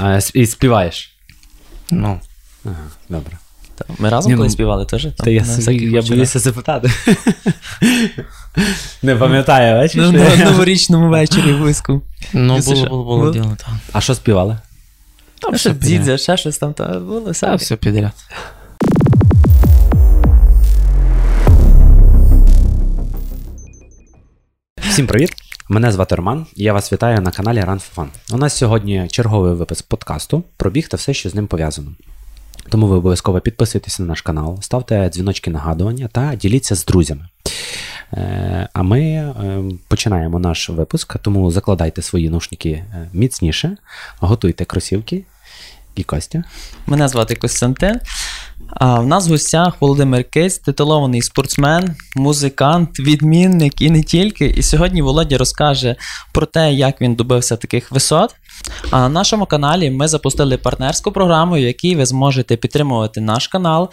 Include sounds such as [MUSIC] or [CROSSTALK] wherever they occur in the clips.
А, і співаєш? Ну. Ага, добре. Ми разом Ні, коли ну, співали теж? Та я, на собі, всяких я вечорах. боюся запитати. [LAUGHS] Не пам'ятаю, бачиш? Ну, на новорічному вечорі в виску. Ну, було, що? було, було Було? діло, так. А що співали? Там Та все підряд. дідзя, ще щось там, та було все. Все підряд. Всім привіт! Мене звати Роман, і я вас вітаю на каналі Run for Fun. У нас сьогодні черговий випуск подкасту про біг та все, що з ним пов'язано. Тому ви обов'язково підписуйтесь на наш канал, ставте дзвіночки нагадування та діліться з друзями. Е, А ми е, починаємо наш випуск, тому закладайте свої наушники е, міцніше, готуйте кросівки і Костя. Мене звати Костянтин. А в нас в гостях Володимир Киць, титулований спортсмен, музикант, відмінник і не тільки. І сьогодні Володя розкаже про те, як він добився таких висот. А на нашому каналі ми запустили партнерську програму, в якій ви зможете підтримувати наш канал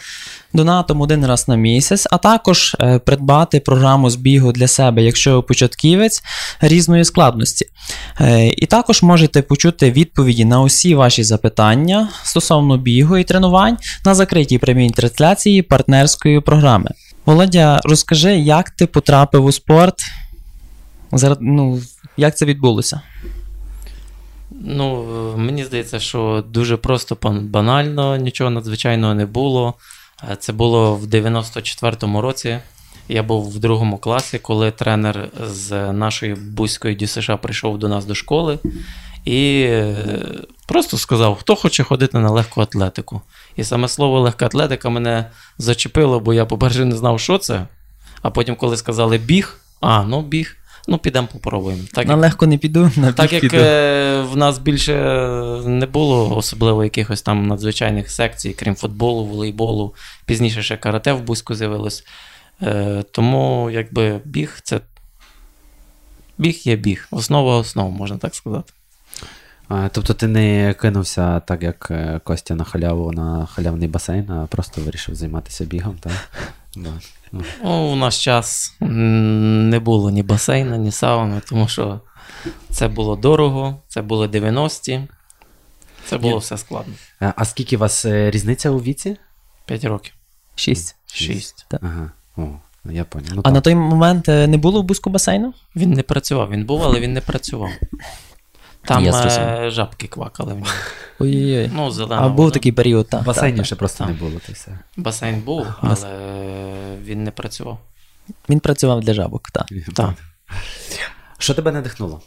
донатом один раз на місяць, а також е, придбати програму з бігу для себе, якщо ви початківець різної складності. Е, І також можете почути відповіді на усі ваші запитання стосовно бігу і тренувань на закритій прямій трансляції партнерської програми. Володя, розкажи, як ти потрапив у спорт? Ну, як це відбулося? Ну, мені здається, що дуже просто банально, нічого надзвичайного не було. Е, Це було в 94-му році. Я був в другому класі, коли тренер з нашої бузької ДЮСШ прийшов до нас до школи і е, просто сказав, хто хоче ходити на легку атлетику. І саме слово легка атлетика мене зачепило, бо я, по-перше, не знав, що це. А потім, коли сказали біг, а, ну біг, ну підемо попробуємо. Так, на як- легко не піду, на так як піду. е, в нас більше не було особливо якихось там надзвичайних секцій, крім футболу, волейболу, пізніше ще карате в Бузьку з'явилось. Е, тому якби біг це. Біг є біг. Основа основ, можна так сказати. А, Тобто ти не кинувся так, як е, Костя на халяву на халявний басейн, а просто вирішив займатися бігом, так? Ну, у наш час не було ні басейна, ні сауни, тому що це було дорого, це були 90-ті. Це було Ні. все складно. А скільки у вас е, різниця у віці? 5 років. Шість. Шість. Ага. О, я понял. Ну, А так. на той момент е, не було в буску басейну? Він не працював, він був, але він не працював. Там Я е, жабки квакали в. Ой-ой-ой. Ну, зелена. А був такий період, так. Басейнів ще просто так. не було, то все. Басейн був, Бас- але він не працював. Він працював для жабок, так. Так. Що тебе надихнуло?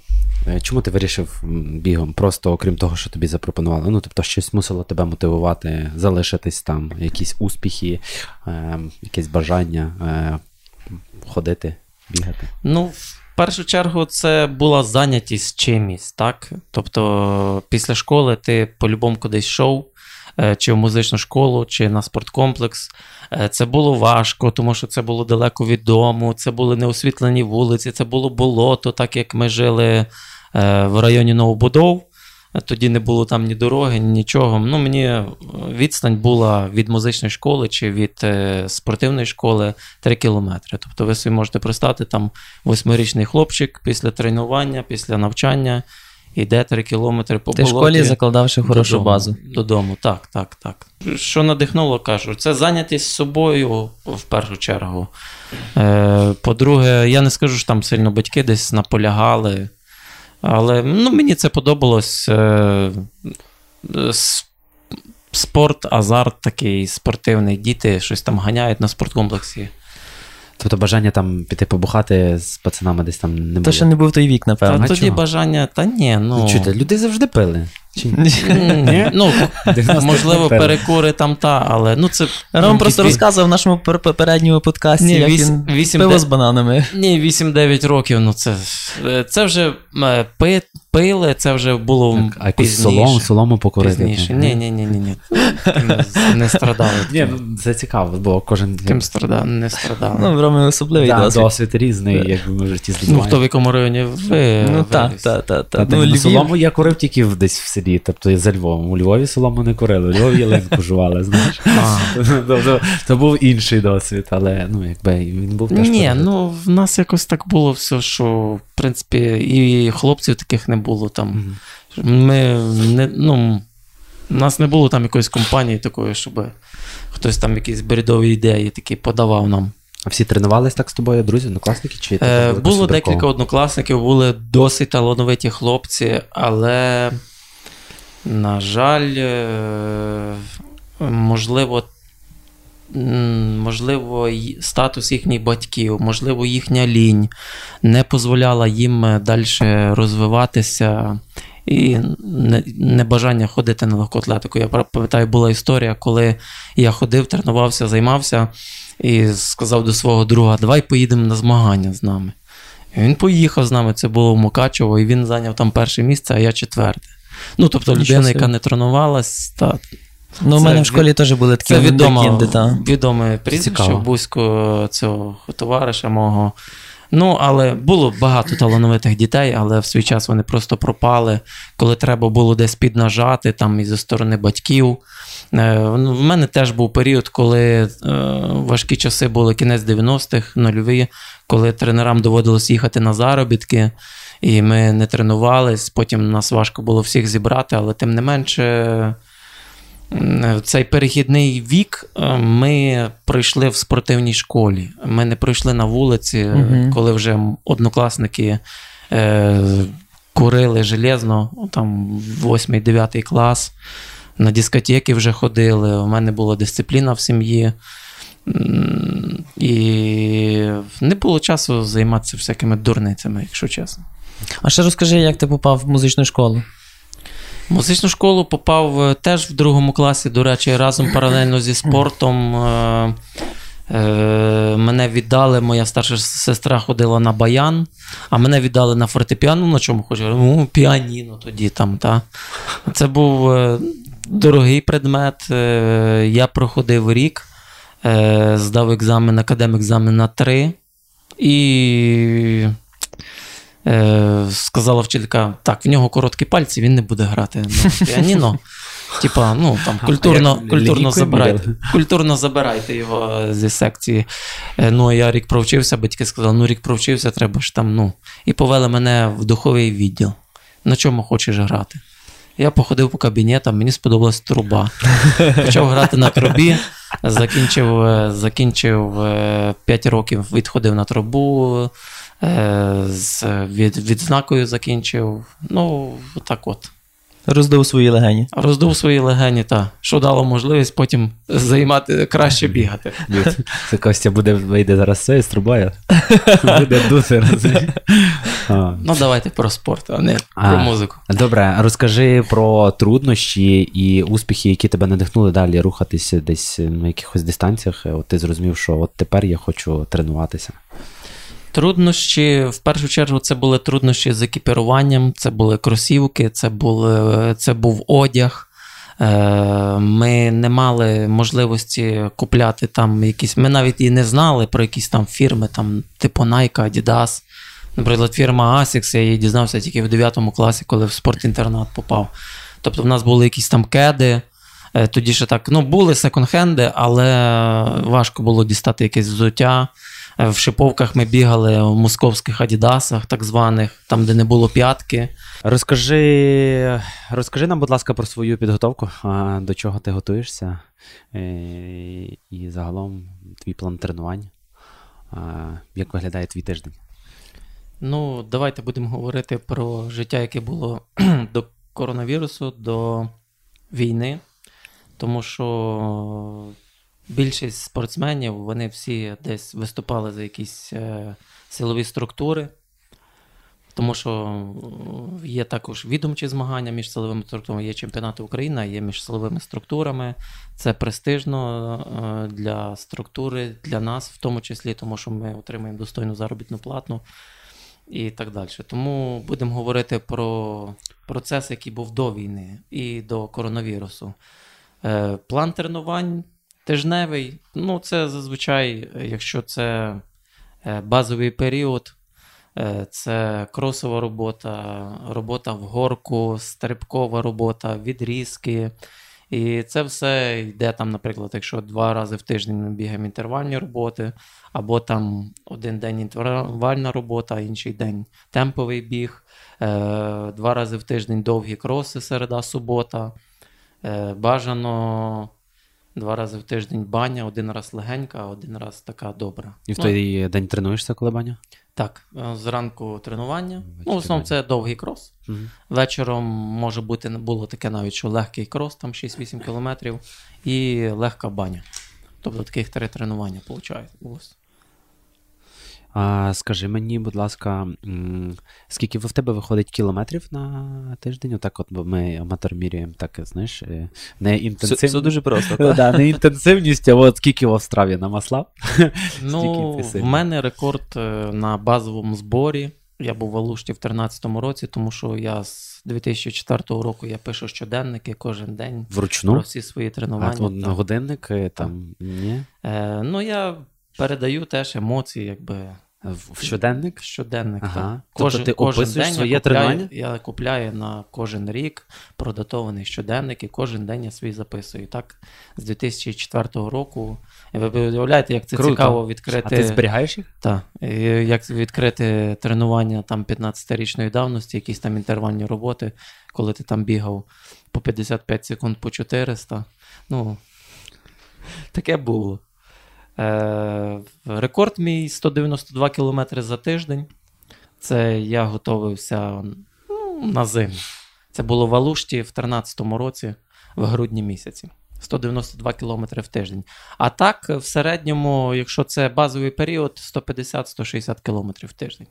Е, Чому ти вирішив бігом? Просто окрім того, що тобі запропонували. Ну, тобто, щось мусило тебе мотивувати, залишитись там, якісь успіхи, е, якесь бажання е, ходити, бігати. Ну, в першу чергу, це була зайнятість чимось, так? Тобто, після школи ти по-любому кудись йшов, е, чи в музичну школу, чи на спорткомплекс. Е, Це було важко, тому що це було далеко від дому, це були неосвітлені вулиці, це було болото, так як ми жили е, в районі Новобудов. Тоді не було там ні дороги, ні нічого. Ну, мені е, відстань була від музичної школи чи від е, спортивної школи 3 кілометри. Тобто ви собі можете пристати там восьмирічний хлопчик після тренування, після навчання, йде 3 кілометри по Ти в школі закладавши хорошу додому, базу. Додому, так, так, так. Що надихнуло, кажу, це зайнятість собою в першу чергу. Е, по-друге, я не скажу, що там сильно батьки десь наполягали. Але ну, мені це подобалось. Е, спорт, азарт такий спортивний. Діти щось там ганяють на спорткомплексі. Тобто бажання там піти побухати з пацанами десь там не було. То ще не був той вік, напевно. Та тоді чого? бажання, та ні, ну. Ну, чути, люди завжди пили. Чи... [LAUGHS] Ні, ну, можливо, пили. перекури там та, але ну це. Ром ну, просто розказував в нашому попередньому подкасті, як він пиво з бананами. Ні, 8-9 років, ну це, це вже е, пили, це вже було А якусь солому, покорити. Пізніше. Ні, ні, ні, ні, ні. Не, страдали. Ні, ну це цікаво, бо кожен Ким страдали, не страдали. Ну, в Ромі особливий досвід. досвід різний, якби ми в житті з ну, хто в якому районі ви. Ну так, так, так. Ну, Ну, солому я курив тільки десь в селі, тобто за Львовом. У Львові солому не курили, у Львові ялинку жували, знаєш. [LAUGHS] Тобто, це був інший досвід, але ну, якби він був теж. Ні, ну в нас якось так було все, що в принципі і хлопців таких не було там. Ми не, ну, у нас не було там якоїсь компанії такої, щоб хтось там якісь бредові ідеї такі подавав нам. А всі тренувались так з тобою, друзі, однокласники? Чи Е, було декілька однокласників, були досить талановиті хлопці, але, на жаль, е, можливо, можливо, статус їхніх батьків, можливо, їхня лінь не дозволяла їм далі розвиватися. І не- небажання ходити на легку атлетику. Я пам'ятаю, була історія, коли я ходив, тренувався, займався і сказав до свого друга: давай поїдемо на змагання з нами. І він поїхав з нами, це було в Мукачево, і він зайняв там перше місце, а я четверте. Ну, тобто Нічого людина, яка не тренувалась, та, Ну, у мене в від- школі теж були такі це та. відоме прізвище. Бузько цього товариша мого. Ну, але було багато талановитих дітей, але в свій час вони просто пропали, коли треба було десь піднажати, там і зі сторони батьків. Е, ну, В мене теж був період, коли е, важкі часи були кінець 90-х, нульові, коли тренерам доводилось їхати на заробітки, і ми не тренувались. Потім нас важко було всіх зібрати, але тим не менше. Цей перехідний вік е, ми пройшли в спортивній школі. Ми не пройшли на вулиці, Мгм. коли вже однокласники е, курили железно, там 8-9 клас. На дискотеки вже ходили. У мене була дисципліна в сім'ї. І не було часу займатися всякими дурницями, якщо чесно. А ще розкажи, як ти попав в музичну школу? В Музичну школу попав е, теж в другому класі, до речі, разом паралельно зі спортом. Е, е, Мене віддали, моя старша сестра ходила на баян, а мене віддали на фортепіано, на чому хочу. Ну, піаніно тоді там. Та. Це був дорогий предмет. Я проходив рік, здав екзамен, академ-екзамен на три. І сказала вчителька: так, в нього короткі пальці, він не буде грати на піаніно. [LAUGHS] Типа, ну там культурно, культурно забирайте. Культурно забирайте його зі секції. Е, Ну, я рік провчився, батьки сказали, ну рік провчився, треба ж там, ну. І повели мене в духовий відділ. На чому хочеш грати? Я походив по кабінетам, мені сподобалась труба. Почав грати на трубі, закінчив, е, закінчив 5 років, відходив на трубу, е, з від, відзнакою закінчив. Ну, так от. Роздав свої легені. Роздув свої легені, та, що дало можливість потім займати краще бігати. Це Костя буде вийде зараз все з трубою. Буде дути розумієш? Ну, давайте про спорт, а не А. про музику. Добре, розкажи про труднощі і успіхи, які тебе надихнули далі рухатися десь на якихось дистанціях. От ти зрозумів, що от тепер я хочу тренуватися. Труднощі, в першу чергу, це були труднощі з екіпіруванням, це були кросівки, це, були, це був одяг. Е, Ми не мали можливості купляти там якісь. Ми навіть і не знали про якісь там фірми, там, типу Nike, Adidas. Наприклад, фірма Asics, я її дізнався тільки в 9 класі, коли в спортінтернат попав. Тобто, в нас були якісь там кеди. Е, Тоді ще так, ну, були секонд-хенди, але важко було дістати якесь взуття. Е, В шиповках ми бігали в московських адідасах, так званих, там, де не було п'ятки. Розкажи, розкажи нам, будь ласка, про свою підготовку, до чого ти готуєшся, е, і загалом твій план тренувань. Як виглядає твій тиждень? Ну, давайте будемо говорити про життя, яке було [CLEARS THROAT] до коронавірусу, до війни. Тому що більшість спортсменів, вони всі десь виступали за якісь е, силові структури. Тому що е, є також відомчі змагання між силовими структурами, є чемпіонати України, є між силовими структурами. Це престижно е, для структури, для нас, в тому числі, тому що ми отримуємо достойну заробітну плату і так далі. Тому будемо говорити про процес, який був до війни і до коронавірусу. План тренувань тижневий. Ну, це зазвичай, якщо це е, базовий період, е, це кросова робота, робота в горку, стрибкова робота, відрізки. І це все йде там, наприклад, якщо два рази в тиждень ми бігаємо інтервальні роботи, або там один день інтервальна робота, інший день темповий біг, е, два рази в тиждень довгі кроси, середа, субота. Бажано два рази в тиждень баня, один раз легенька, а один раз така добра. І в Ну, той день тренуєшся, коли баня? так, е, зранку тренування. Вечері Ну, в основному це довгий крос. Угу. Вечором може бути було таке навіть, що легкий крос, там 6-8 кілометрів, і легка баня. Тобто таких три тренування виходить. А скажи мені, будь ласка, скільки в тебе виходить кілометрів на тиждень? Отак, от бо ми аматор міряємо, так знаєш, е, не інтенсивність. все дуже просто. Ну, [LAUGHS] да, не інтенсивність, а от скільки в Страві намаслав. [LAUGHS] Ну, ти в мене рекорд е, на базовому зборі. Я був в Алушті в 2013 році, тому що я з 2004 року я пишу щоденники кожен день Вручну. про всі свої тренування. то на годинник там ні. Е, ну, я передаю теж емоції, якби В в щоденник. щоденник. Ага. так. Тобто Кожен, ти кожен описуєш день своє я купляю, тренування? Я купляю на кожен рік продатований щоденник, і кожен день я свій записую. І Так, з 2004 року. І ви уявляєте, як це Круто. цікаво відкрити. А ти зберігаєш їх? Так, і як відкрити тренування там 15-річної давності, якісь там інтервальні роботи, коли ти там бігав по 55 секунд по 400. Ну, таке було. Е, рекорд мій 192 км за тиждень. Це я готовився ну, на зиму. Це було в Алушті в 2013 році, в грудні місяці. 192 км в тиждень. А так, в середньому, якщо це базовий період, 150-160 км в тиждень.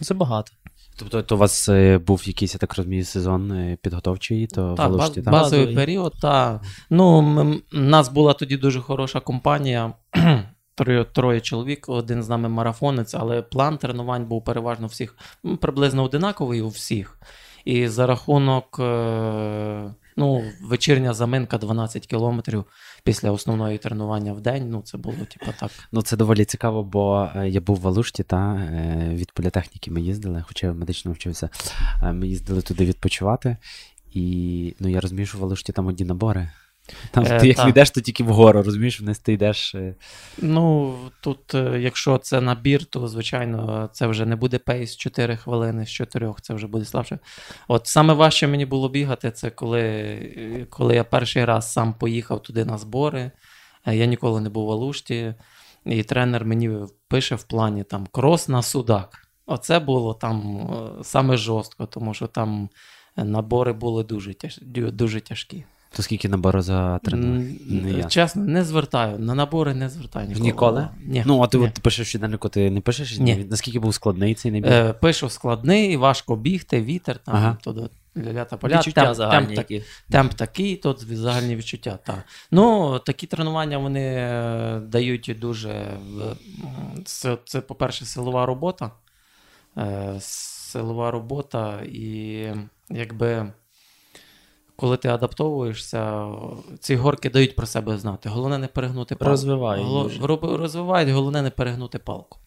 Це багато. Тобто, то у вас е, був якийсь, я так розумію, сезон е, підготовчий, то Так, в баз, так? базовий Базовий. період, так. Ну, м- у нас була тоді дуже хороша компанія. [CLEARS THROAT] Троє, троє чоловік, один з нами марафонець, але план тренувань був переважно всіх м, приблизно одинаковий у всіх. І за рахунок е, ну, вечірня заминка 12 кілометрів після основної тренування в день. Ну, це було типу так. Ну, це доволі цікаво, бо е, я був в Алушті, та е, від політехніки ми їздили, хоча я медично вчився. Е, Ми їздили туди відпочивати, і ну, я розумію, що в Алушті там одні набори. Там Е, ти як йдеш, то тільки вгору, розумієш, вниз ти йдеш. е, Ну, тут, е, якщо це набір, то звичайно це вже не буде pace 4 хвилини з 4, це вже буде слабше. От саме важче мені було бігати, це коли, коли я перший раз сам поїхав туди на збори. Я ніколи не був в Алушті, і тренер мені пише в плані там крос на Судак. Оце було там саме жорстко, тому що там набори були дуже, тяж... дуже тяжкі. То скільки набору за тренування? Не я. Чесно, не звертаю. На набори не звертаю ніколи. Ніколи? Ні. Ну, а ти ні. от пишеш щоденнику, ти не пишеш? Ні. Наскільки був складний цей набір? Е, пишу складний, важко бігти, вітер, там Ага. туди ля та поля. Відчуття темп, загальні темп, так- які. темп такий, тут загальні відчуття. Так. Ну, такі тренування вони е, дають дуже. Це, це, по-перше, силова робота. Е, Силова робота, і якби. Коли ти адаптовуєшся, ці горки дають про себе знати. Головне не перегнути палку. Розвивають Голо- Розвивають, головне не перегнути палку.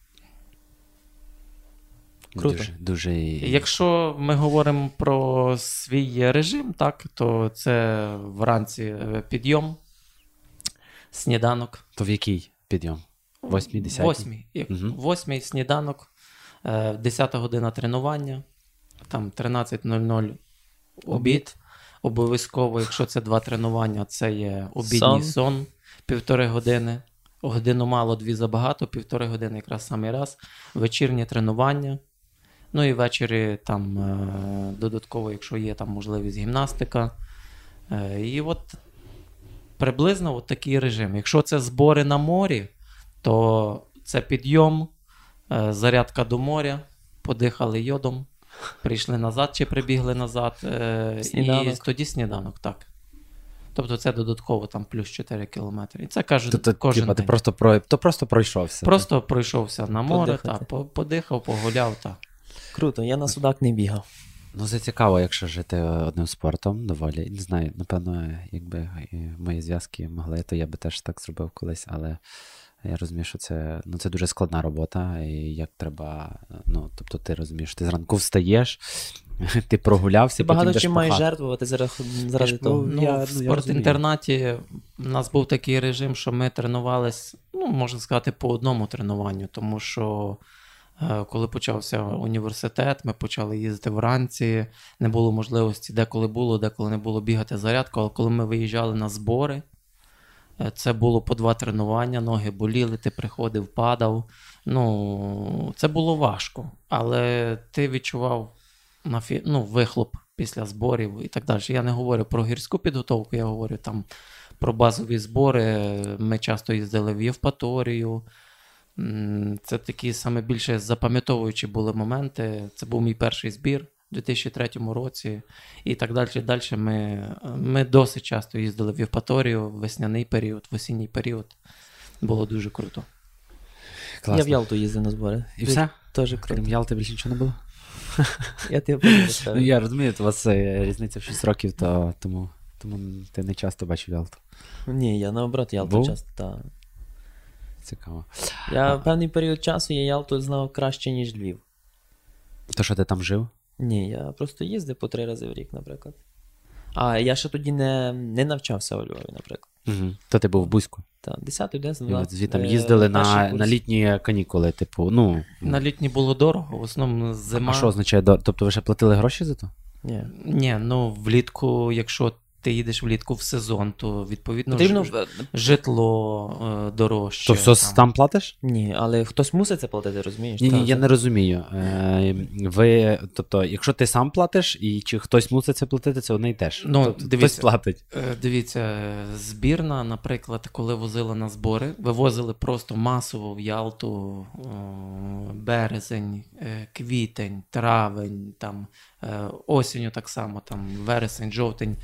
круто. Дуже, дуже... Якщо ми говоримо про свій режим, так, то це вранці е, підйом, сніданок. То в який підйом? Восьмій, десятій? Восьмій. Восьмій сніданок, е, 10 година тренування, там 13.00 обід. Обов'язково, якщо це два тренування, це є обідній Сон. сон, півтори години. Годину мало, дві забагато, півтори години якраз самий раз. Вечірнє тренування. Ну і ввечері там е, додатково, якщо є там можливість гімнастика. Е, і от приблизно от такий режим. Якщо це збори на морі, то це підйом, е, зарядка до моря, подихали йодом, прийшли назад чи прибігли назад. е, І тоді сніданок, так. Тобто це додатково там плюс 4 кілометри. І це кажуть То, то, кожен типа, ти просто, про... то просто пройшовся. Просто пройшовся на море, Подихати. так, по- подихав, погуляв. Так. Круто, я на судак не бігав. Ну, це цікаво, якщо жити одним спортом доволі. Не знаю, напевно, якби е, мої зв'язки могли, то я би теж так зробив колись, але я розумію, що це ну, це дуже складна робота, і як треба. Ну, тобто, ти розумієш, ти зранку встаєш, [LAUGHS] ти прогулявся, Ти багато потім чим маєш жертвувати заради, заради того. ну, Ну, я- в ну, спортінтернаті у нас був такий режим, що ми тренувались, ну, можна сказати, по одному тренуванню, тому що е, коли почався університет, ми почали їздити вранці, не було можливості, деколи було, деколи не було бігати зарядку, але коли ми виїжджали на збори, це було по два тренування, ноги боліли, ти приходив, падав. Ну, це було важко, але ти відчував на фі... ну, вихлоп після зборів і так далі. Я не говорю про гірську підготовку, я говорю там про базові збори. Ми часто їздили в Євпаторію. Це такі саме більше запам'ятовуючі були моменти. Це був мій перший збір у 2003 році. І так далі. далі. Ми, ми досить часто їздили в Євпаторію, в весняний період, в осінній період. Було дуже круто. Класно. Я в Ялту їздив на збори. І все? Теж Крім. Ялти більше нічого не було? [LAUGHS] Я тебе Ну, я розумію, у вас е, різниця в 6 років, то тому, тому ти не часто бачив Ялту. Ні, я наоборот Ялту Був? часто. Та. Цікаво. Я в певний період часу я Ялту знав краще, ніж Львів. То, що ти там жив? Ні, я просто їздив по три рази в рік, наприклад. А я ще тоді не, не навчався у Львові, наприклад. Угу. То ти був в Бузьку. Та, 10 11 І от звідти е, їздили на, на літні канікули, типу, ну. На літні було дорого, в основному зима. А що означає? Тобто ви ще платили гроші за то? Ні. Ні, ну влітку, якщо ти їдеш влітку в сезон, то відповідно Потрібно... ж- житло е, дорожче. То все там платиш? Ні, але хтось мусить це платити, розумієш? Ні, ні, я не розумію. Е, ви, тобто, якщо ти сам платиш, і чи хтось мусить це платити, це одне й те ж. Ну, тобто, хтось платить. Е, Дивіться, збірна, наприклад, коли возила на збори, вивозили просто масово в Ялту е, березень, е, квітень, травень, там, е, осінню так само, там, вересень, жовтень.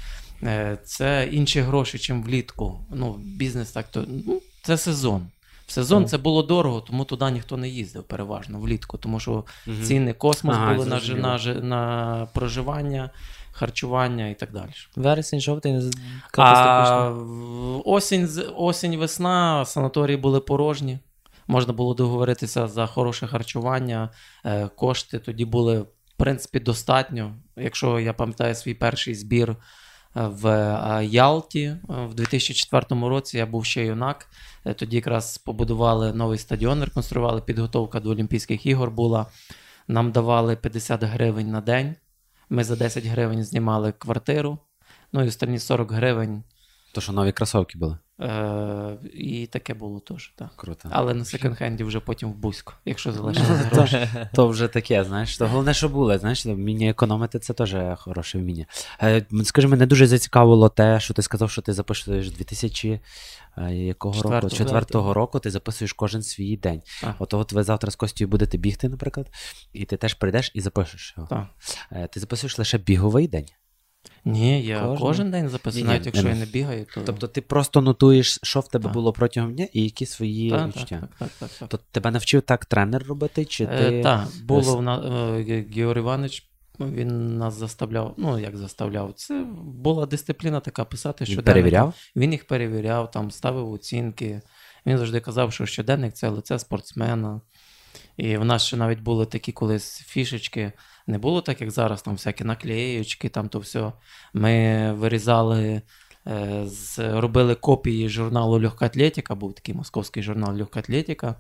Е, Це інші гроші, ніж влітку. Ну, бізнес так то. Ну, це сезон. В сезон Так. це було дорого, тому туди ніхто не їздив переважно влітку, тому що Мгм. ціни космос Ага, були на, на, на проживання, харчування і так далі. Вересень, жовтень А осінь, осінь, весна, санаторії були порожні. Можна було договоритися за хороше харчування, е, кошти тоді були, в принципі, достатньо. Якщо я пам'ятаю свій перший збір в Ялті в 2004 році, я був ще юнак. Е, Тоді якраз побудували новий стадіон, реконстрували підготовка до Олімпійських ігор була. Нам давали 50 гривень на день. Ми за 10 гривень знімали квартиру. Ну і останні 40 гривень. То, що нові кросовки були. Е, і таке було теж. Так. Круто. Але на секонд-хенді вже потім в Бузьку, якщо залишилися гроші. То вже таке, знаєш. То головне, що було, знаєш, вміння економити це теж хороше вміння. Е, скажи, мене дуже зацікавило те, що ти сказав, що ти записуєш 2000 е, якого року? Четвертого. Четвертого року ти записуєш кожен свій день. Так. От, от ви завтра з Костю будете бігти, наприклад, і ти теж прийдеш і запишеш його. Так. Ти записуєш лише біговий день. Ні, я Кожен? кожен, день записую, навіть якщо я я не- не бігаю, то. Тобто ти просто нотуєш, що в тебе Так. було протягом дня і які свої так, відчуття. так, так, так, так. То тебе навчив так тренер робити, чи ти. Е, так, було в на, е, Ге- Георг Іванович, він нас заставляв, ну як заставляв, це була дисципліна така писати, щоденник. перевіряв? Він їх перевіряв, там ставив оцінки. Він завжди казав, що щоденник це лице спортсмена. І в нас ще навіть були такі колись фішечки. Не було так, як зараз, там всякі наклеєчки, там то все. Ми вирізали, е, з, робили копії журналу Легка Атлетика, був такий московський журнал Легка Атлетика.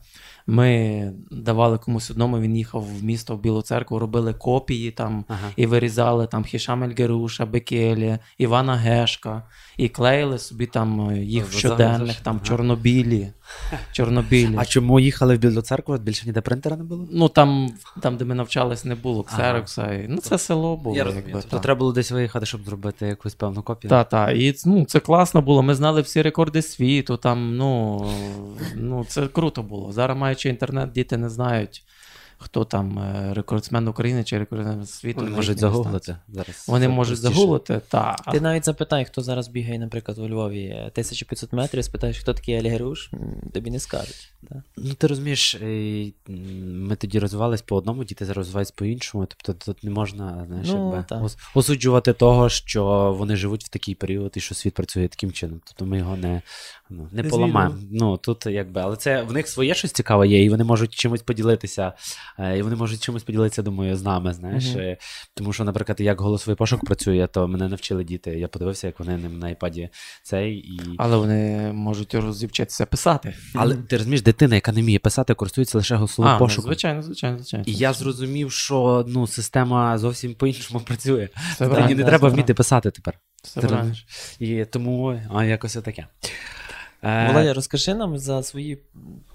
Ми давали комусь одному, він їхав в місто в Білу церкву, робили копії там Ага. і вирізали там Хішам Ельгеруша, Бекелі, Івана Гешка, і клеїли собі там е, їх в щоденних, там чорнобілі. Чорнобілі. А чому їхали в Білу церкву? Більше ніде принтера не було? Ну там, там, де ми навчались, не було Ага. ксерокса. І, ну, це село було. якби, То треба було десь виїхати, щоб зробити якусь певну копію. Та, та. І ну, це класно було. Ми знали всі рекорди світу. Там, ну, ну, це круто було. Зараз, маючи інтернет, діти не знають. Хто там е, рекордсмен України чи рекордсмен світу. Вони можуть загуглити зараз. Вони це можуть простіше. загуглити, та. Ти навіть запитай, хто зараз бігає, наприклад, у Львові е, 1500 метрів, спитаєш, хто такий Елі Геруш, тобі не скажуть. Да. Ну, ти розумієш, е, ми тоді розвивались по одному, діти зараз розвиваються по-іншому. Тобто тут не можна знаєш, Ну, якби, ос- осуджувати того, що вони живуть в такий період і що світ працює таким чином. Тобто ми його не, ну, не Не поламаємо. Ну, тут якби, але це в них своє щось цікаве є, і вони можуть чимось поділитися. Е, І вони можуть чимось поділитися, думаю, з нами. Знаєш. Е, тому що, наприклад, як голосовий пошук працює, то мене навчили діти. Я подивився, як вони ним на iPad цей і. Але вони можуть розівчитися писати. Але ти розумієш, дитина, яка не вміє писати, користується лише голосовим а, ну, пошуком. звичайно, звичайно, звичайно. І я зрозумів, що ну, система зовсім по-іншому працює. Мені не треба правильно. вміти писати тепер. Це Ти І тому а, якось отаке. Е, Володя, розкажи нам за свої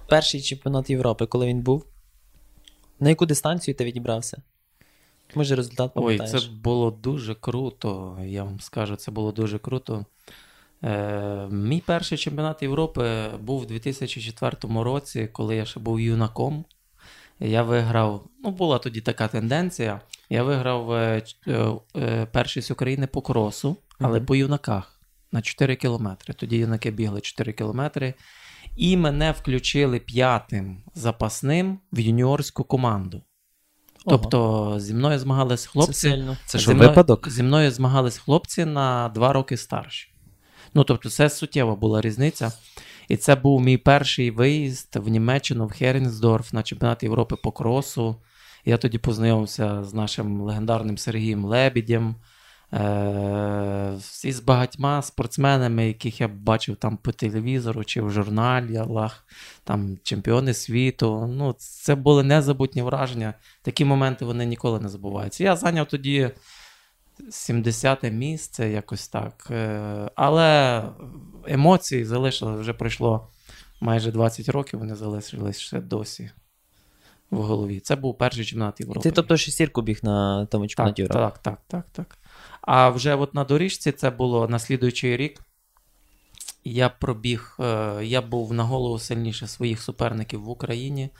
перший чемпіонат Європи, коли він був. На яку дистанцію ти відібрався? Може, результат Ой, це було дуже круто. Я вам скажу, це було дуже круто. Е, мій перший чемпіонат Європи був у 2004 році, коли я ще був юнаком. Я виграв, ну, була тоді така тенденція. Я виграв е, е, е, першість України по кросу, але Мгм. по юнаках на 4 кілометри. Тоді юнаки бігли 4 кілометри. І мене включили п'ятим запасним в юніорську команду. Ого. Тобто зі мною змагались Це хлопці. сильно. Це Зі мною- випадок? Зі мною змагались хлопці на два роки старші. Ну, тобто, це суттєва була різниця. І це був мій перший виїзд в Німеччину, в Херінсдорф на чемпіонат Європи по кросу. Я тоді познайомився з нашим легендарним Сергієм Лебідєм. Е- і з багатьма спортсменами, яких я бачив там по телевізору чи в журналі Аллах, там чемпіони світу. Ну, це були незабутні враження. Такі моменти вони ніколи не забуваються. Я зайняв тоді 70-те місце, якось так. Е, Але емоції залишили, вже пройшло майже 20 років, вони залишились ще досі в голові. Це був перший чемпіонат Європи. Ти, тобто, шестірку біг на тому так, чемпіонаті Європи? так, так, так, так. А вже от на доріжці це було на слідуючий рік. Я пробіг, е, я був на голову сильніше своїх суперників в Україні.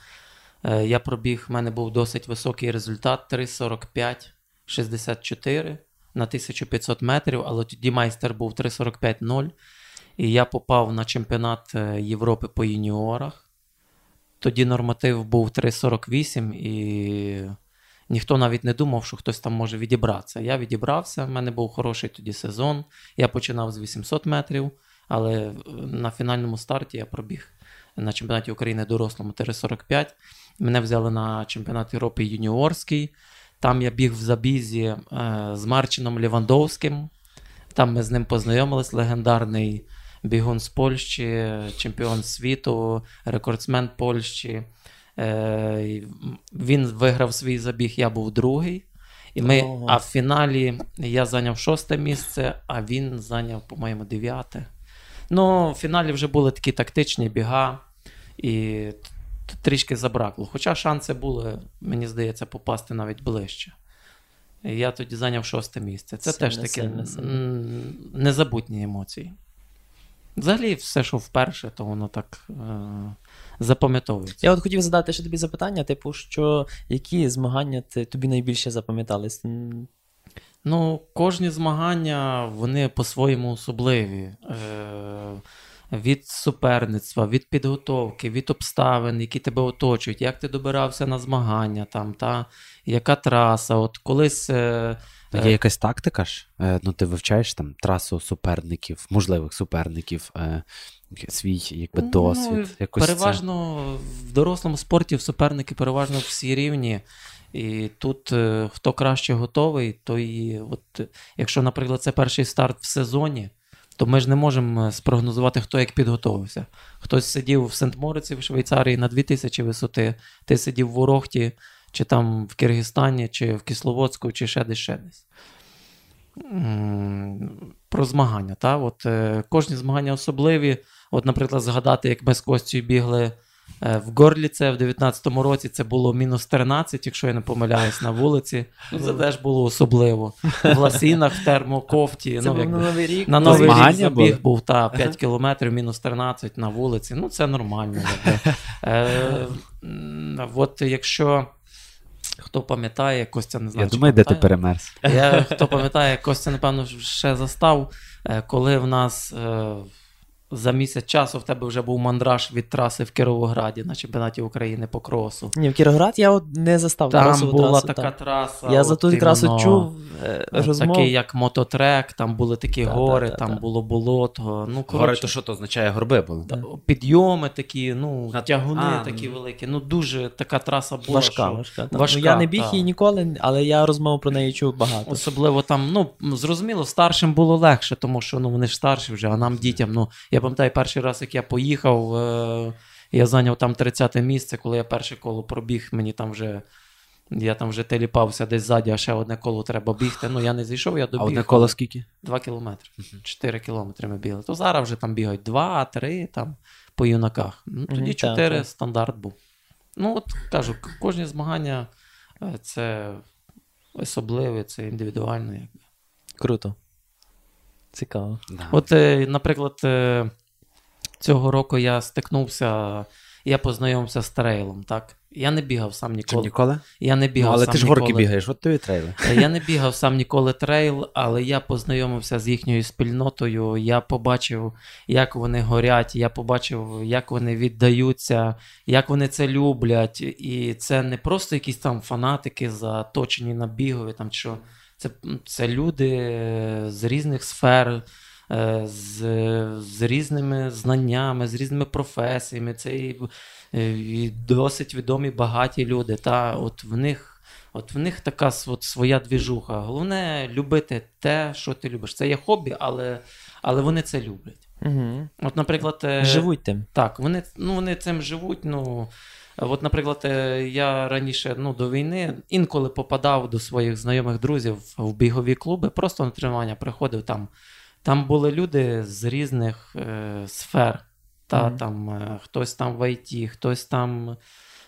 Е, Я пробіг, в мене був досить високий результат 3.45-64 на 1500 метрів, але тоді майстер був 3.45-0. І я попав на чемпіонат е, Європи по юніорах. Тоді норматив був 3.48, і ніхто навіть не думав, що хтось там може відібратися. Я відібрався, в мене був хороший тоді сезон. Я починав з 800 метрів, але е, на фінальному старті я пробіг на чемпіонаті України дорослому 3.45. Мене взяли на чемпіонат Європи юніорський. Там я біг в забізі е, з Марчином Лівандовським. Там ми з ним познайомились, легендарний бігун з Польщі, чемпіон світу, рекордсмен Польщі. Е, він виграв свій забіг, я був другий. І ми, Ого. а в фіналі я зайняв шосте місце, а він зайняв, по-моєму, дев'яте. Ну, в фіналі вже були такі тактичні біга, і трішки забракло. Хоча шанси були, мені здається, попасти навіть ближче. Я тоді зайняв шосте місце. Це Сильно, теж сильно, сильно. незабутні емоції. Взагалі, все, що вперше, то воно так е- запам'ятовується. Я от хотів задати ще тобі запитання, типу, що які змагання ти, тобі найбільше запам'ятались? Ну, кожні змагання вони по-своєму особливі. Е, від суперництва, від підготовки, від обставин, які тебе оточують, як ти добирався на змагання, там, та, яка траса. От колись. Е, Є якась тактика ж? Е, Ну, ти вивчаєш там трасу суперників, можливих суперників, е, свій якби, Ну, досвід. якось це. переважно в дорослому спорті суперники переважно всі рівні. І тут е, хто краще готовий, то і от, якщо, наприклад, це перший старт в сезоні, то ми ж не можемо е, спрогнозувати, хто як підготовився. Хтось сидів в Сент-Мориці в Швейцарії на 2000 висоти, ти сидів в Урохті, чи там в Киргизстані, чи в Кисловодську, чи ще десь ще десь. Про змагання. Та? От, е, кожні змагання особливі. От, наприклад, згадати, як ми з Костю бігли е, в Горліце в 19-му році, це було мінус 13, якщо я не помиляюсь, на вулиці. Ну, це теж було особливо. В ласінах, в термокофті. Це ну, був якби. на Новий рік. На новий рік змагання забіг були? був та 5 кілометрів, мінус 13 на вулиці. Ну, це нормально. якби. [LAUGHS] Е, м, от якщо Хто пам'ятає, Костя не знає. Я думаю, де ти перемерз. Я, хто пам'ятає, Костя, напевно, ще застав, е, коли в нас е, за місяць часу в тебе вже був мандраж від траси в Кіровограді на чемпіонаті України по кросу. Ні, в Кіроград я от не застав Там красову була трасу, така так. траса. Я от за ту трасу чув е, е, розмов. Такий, як мототрек, там були такі Та, та, гори, та, там та. було болото. Ну, Гори, то що то означає горби були? та- підйоми такі, ну, На- тягуни А, такі ну. великі. Ну, дуже така траса була. важка, що... важка. та. важка, ну, я не біг та. її ніколи, але я розмов про неї чув багато. Особливо там, ну, зрозуміло, старшим було легше, тому що ну, вони ж старші вже, а нам дітям. Ну, я пам'ятаю, перший раз, як я поїхав, е- я зайняв там 30-те місце, коли я перше коло пробіг, мені там вже. Я там вже теліпався десь ззаді, а ще одне коло треба бігти. Ну, я не зійшов, я А добіг. одне коло скільки? 2 кілометри. 4 кілометри ми бігли. То зараз вже там бігають 2, 3 там по юнаках. Ну, тоді 4 стандарт був. Ну, от кажу, кожні змагання е, це особливе, це індивідуально. Круто. Цікаво. Да. От, е, наприклад, е, цього року я стикнувся, я познайомився з трейлом, так? Я не бігав сам Чи ніколи. ніколи? Я не Ну, але сам ти ж ніколи. горки бігаєш, от тобі трейли. Е, Я не бігав сам ніколи трейл, але я познайомився з їхньою спільнотою. Я побачив, як вони горять, я побачив, як вони віддаються, як вони це люблять. І це не просто якісь там фанатики заточені на бігові, там що. Це, це люди е, з різних сфер. е, З, з різними знаннями, з різними професіями, це і, е, і досить відомі багаті люди. Та от в них От в них така от своя двіжуха. Головне любити те, що ти любиш. Це є хобі, але, але вони це люблять. Угу. От, наприклад, Живуть тим. так, вони, ну, вони цим живуть. Ну, от, наприклад, е, я раніше ну, до війни інколи попадав до своїх знайомих друзів в бігові клуби, просто на тренування приходив там. Там були люди з різних е, сфер. Та, Мгм. там, е, хтось там в ІТ, хтось там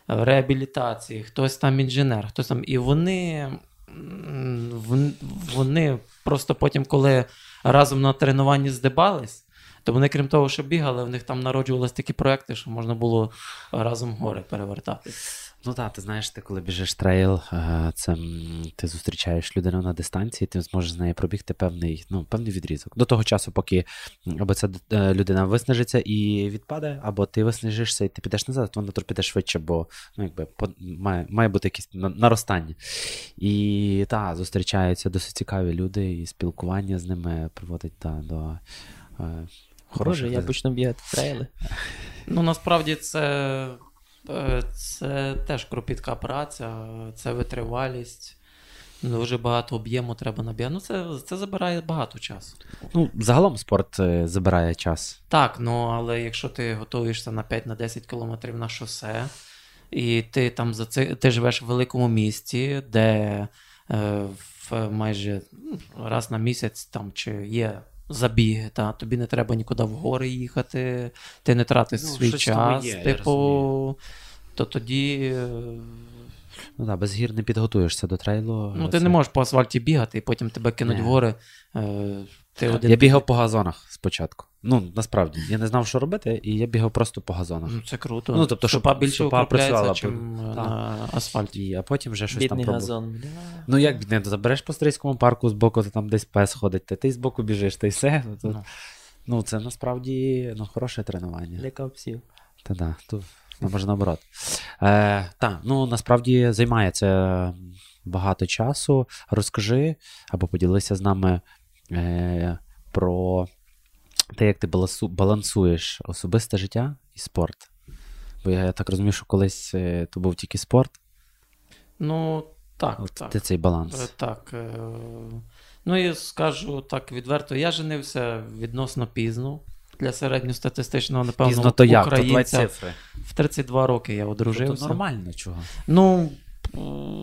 в реабілітації, хтось там інженер, хтось там. І вони, вони просто потім, коли разом на тренуванні здибались, то вони, крім того, що бігали, в них там народжувалися такі проекти, що можна було разом гори перевертати. Ну так, ти знаєш, ти коли біжиш трейл, е, це ти зустрічаєш людину на дистанції, ти зможеш з нею пробігти певний, ну, певний відрізок. До того часу, поки або ця е, людина виснажиться і відпаде, або ти виснажишся і ти підеш назад, то вона піде швидше, бо ну, якби, має, має бути якесь наростання. І так, зустрічаються досить цікаві люди, і спілкування з ними приводить та, до. Боже, я почну бігати трейли. [LAUGHS] Ну, насправді, це, е, це теж кропітка праця, це витривалість. Дуже багато об'єму треба набігати. Ну, це, це забирає багато часу. Ну, загалом спорт е, забирає час. Так, ну але якщо ти готуєшся на 5-10 кілометрів на шосе, і ти там за це ти живеш в великому місті, де е, в майже ну, раз на місяць там чи є забіги, та тобі не треба нікуди в гори їхати, ти не тратиш Ну, свій час, є, типу, то тоді. е, Ну так, без гір не підготуєшся до трейлу. Ну, Це- ти не можеш по асфальті бігати, і потім тебе кинуть не. в гори. Ти один Я бігав по газонах спочатку. Ну, насправді, я не знав, що робити, і я бігав просто по газонах. Ну, це круто. Ну, тобто, щоб більше стопа працювала, чим е, на асфальті. І, а потім вже щось Бідний там пробував. газон. Ну, як не забереш по стрийському парку з боку, то там десь пес ходить, та ти з боку біжиш, та й все. Ну, то, Ну. ну це насправді ну, хороше тренування. Лякав псів. Та да, тут ну, може наоборот. Е, та, ну насправді займає це багато часу. Розкажи або поділися з нами е, про те, як ти балансу, балансуєш особисте життя і спорт. Бо я, я так розумію, що колись е, то був тільки спорт. Ну, так, От так. де цей баланс? Е, Так. е, Ну і скажу так відверто, я женився відносно пізно. Для середньостатистичного, напевно, Пізно то як? То цифри. В 32 роки я Тобто одружився. нормально чого. Ну,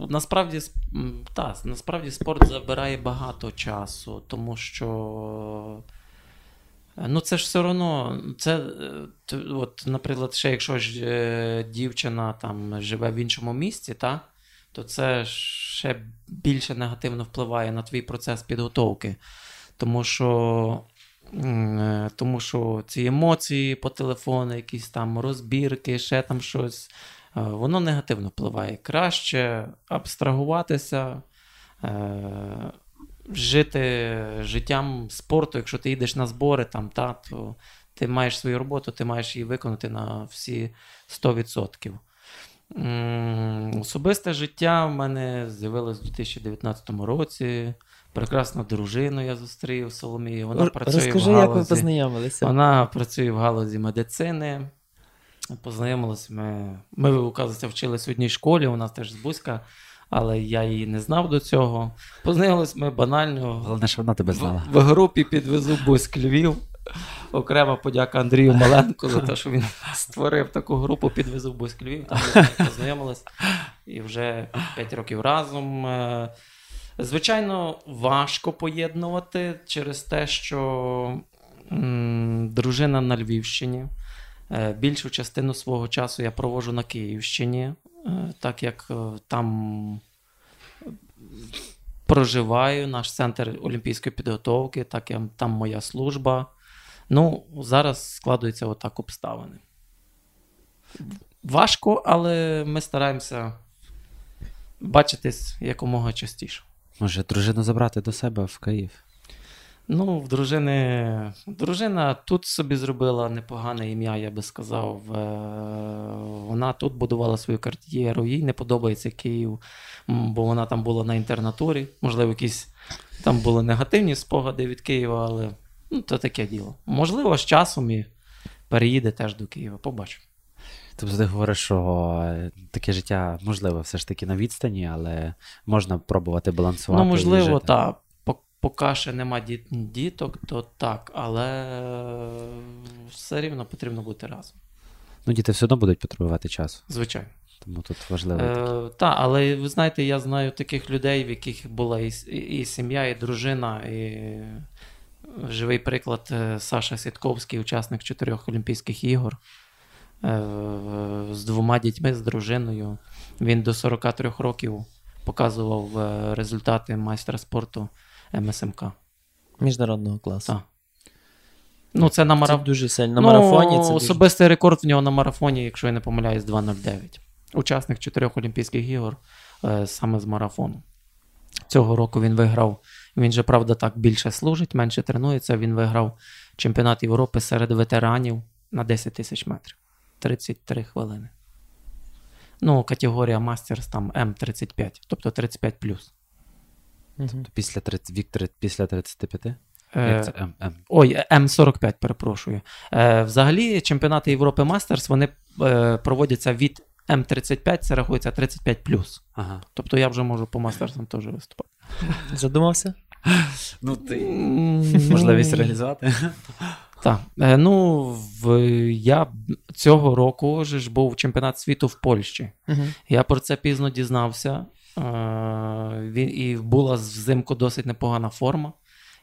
насправді, та, насправді спорт забирає багато часу, тому що. е, Ну, це ж все одно, це, е, от, наприклад, ще якщо ж е, дівчина там живе в іншому місті, та, то це ще більше негативно впливає на твій процес підготовки. Тому що, е, тому що ці емоції по телефону, якісь там розбірки, ще там щось. Воно негативно впливає. Краще абстрагуватися, жити життям спорту, якщо ти йдеш на збори, там, та, то ти маєш свою роботу, ти маєш її виконати на всі 100%. Особисте життя в мене з'явилось у 2019 році. Прекрасну дружину я зустрів Соломію. Вона працює Розкажи, в галузі, як ви познайомилися. Вона працює в галузі медицини. Познайомилися ми. Ми, оказується, вчились в одній школі, у нас теж з Бузька, але я її не знав до цього. Познайомились ми банально. Головне, що вона тебе знала. В, в групі підвезу Бузьк Львів. Окрема подяка Андрію Маленко за те, що він створив таку групу, підвезу Бузьк Львів. Там ми познайомились і вже 5 років разом. Е, звичайно, важко поєднувати через те, що м, дружина на Львівщині. Е, більшу частину свого часу я проводжу на Київщині, е, так як там проживаю, наш центр олімпійської підготовки, так як там моя служба. Ну, зараз складуються отак обставини. Важко, але ми стараємося бачитись якомога частіше. Може, дружину забрати до себе в Київ? Ну, в дружини. Дружина тут собі зробила непогане ім'я, я би сказав. Вона тут будувала свою кар'єру, їй не подобається Київ, бо вона там була на інтернатурі. Можливо, якісь там були негативні спогади від Києва, але Ну, то таке діло. Можливо, з часом і переїде теж до Києва. Побачимо. Тобто ти говориш, що е, таке життя можливо все ж таки на відстані, але можна пробувати балансувати. Ну, можливо, так. Поки ще нема діток, то так, але все рівно потрібно бути разом. Ну, діти все одно будуть потребувати часу. Звичайно. Тому тут важливо. Е, Так, але ви знаєте, я знаю таких людей, в яких була і, і сім'я, і дружина, і Живий приклад е, Саша Сітковський, учасник чотирьох Олімпійських ігор. Е, з двома дітьми, з дружиною. Він до 43 років показував е, результати майстра спорту МСМК. Міжнародного класу. Так. Ну, це на мараф... Це дуже сильно. На ну, марафоні це Особистий дуже... рекорд в нього на марафоні, якщо я не помиляюсь, 2.09. Учасник чотирьох Олімпійських ігор саме з марафону. Цього року він виграв він же, правда, так більше служить, менше тренується. Він виграв чемпіонат Європи серед ветеранів на 10 тисяч метрів. 33 хвилини. Ну, категорія мастерс там М35, тобто 35. Тобто після 30, вік після 35? Е, Як це? Ой, М45, перепрошую. Е, Взагалі, чемпіонати Європи Мастерс вони е, проводяться від М35, це рахується 35. Ага. Тобто я вже можу по мастерсам теж виступати. [LAUGHS] Задумався? Ну, ти можливість реалізувати. Так. Ну, в, я цього року ж був чемпіонат світу в Польщі. Я про це пізно дізнався. Він, І була взимку досить непогана форма.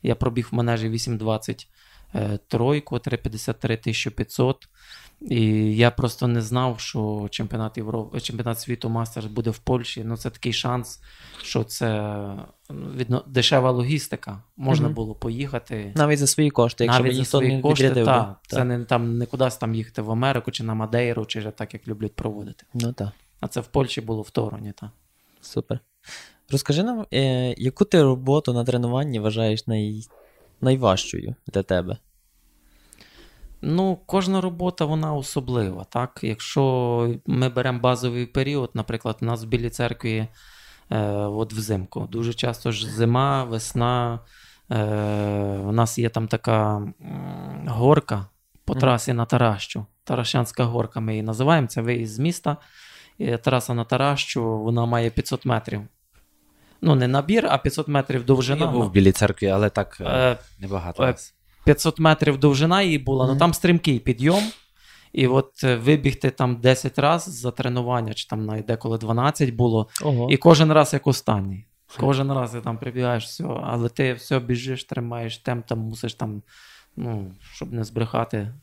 Я пробіг в манежі 8.20 е, тройку, 3.53 1500. І я просто не знав, що чемпіонат Європи, чемпіонат світу Мастерс буде в Польщі. Ну, це такий шанс, що це відно, дешева логістика. Можна mm було поїхати. Навіть за свої кошти, якщо Навіть за свої не кошти, та, та. Це не там не кудись там їхати в Америку чи на Мадейру, чи так, як люблять проводити. Ну так. А це в Польщі було в Тороні, так. Супер. Розкажи нам, е, яку ти роботу на тренуванні вважаєш най... найважчою для тебе? Ну, кожна робота вона особлива. так? Якщо ми беремо базовий період, наприклад, у нас в Білій церкві е, от взимку. Дуже часто ж зима, весна. Е, У нас є там така горка по трасі на Таращу. Таращанська горка ми її називаємо. Це виїзд з міста. Траса на Таращу, вона має 500 метрів. Ну, не набір, а 500 метрів довжина. Я був в Білій церкві, але так е, небагато. Е, 500 метрів довжина її була, mm-hmm. ну там стрімкий підйом. І от е, вибігти там 10 разів за тренування, чи там навіть деколи 12 було, Ого. і кожен раз як останній. Кожен раз ти там прибігаєш, все, але ти все біжиш, тримаєш темп, там мусиш там, ну, щоб не збрехати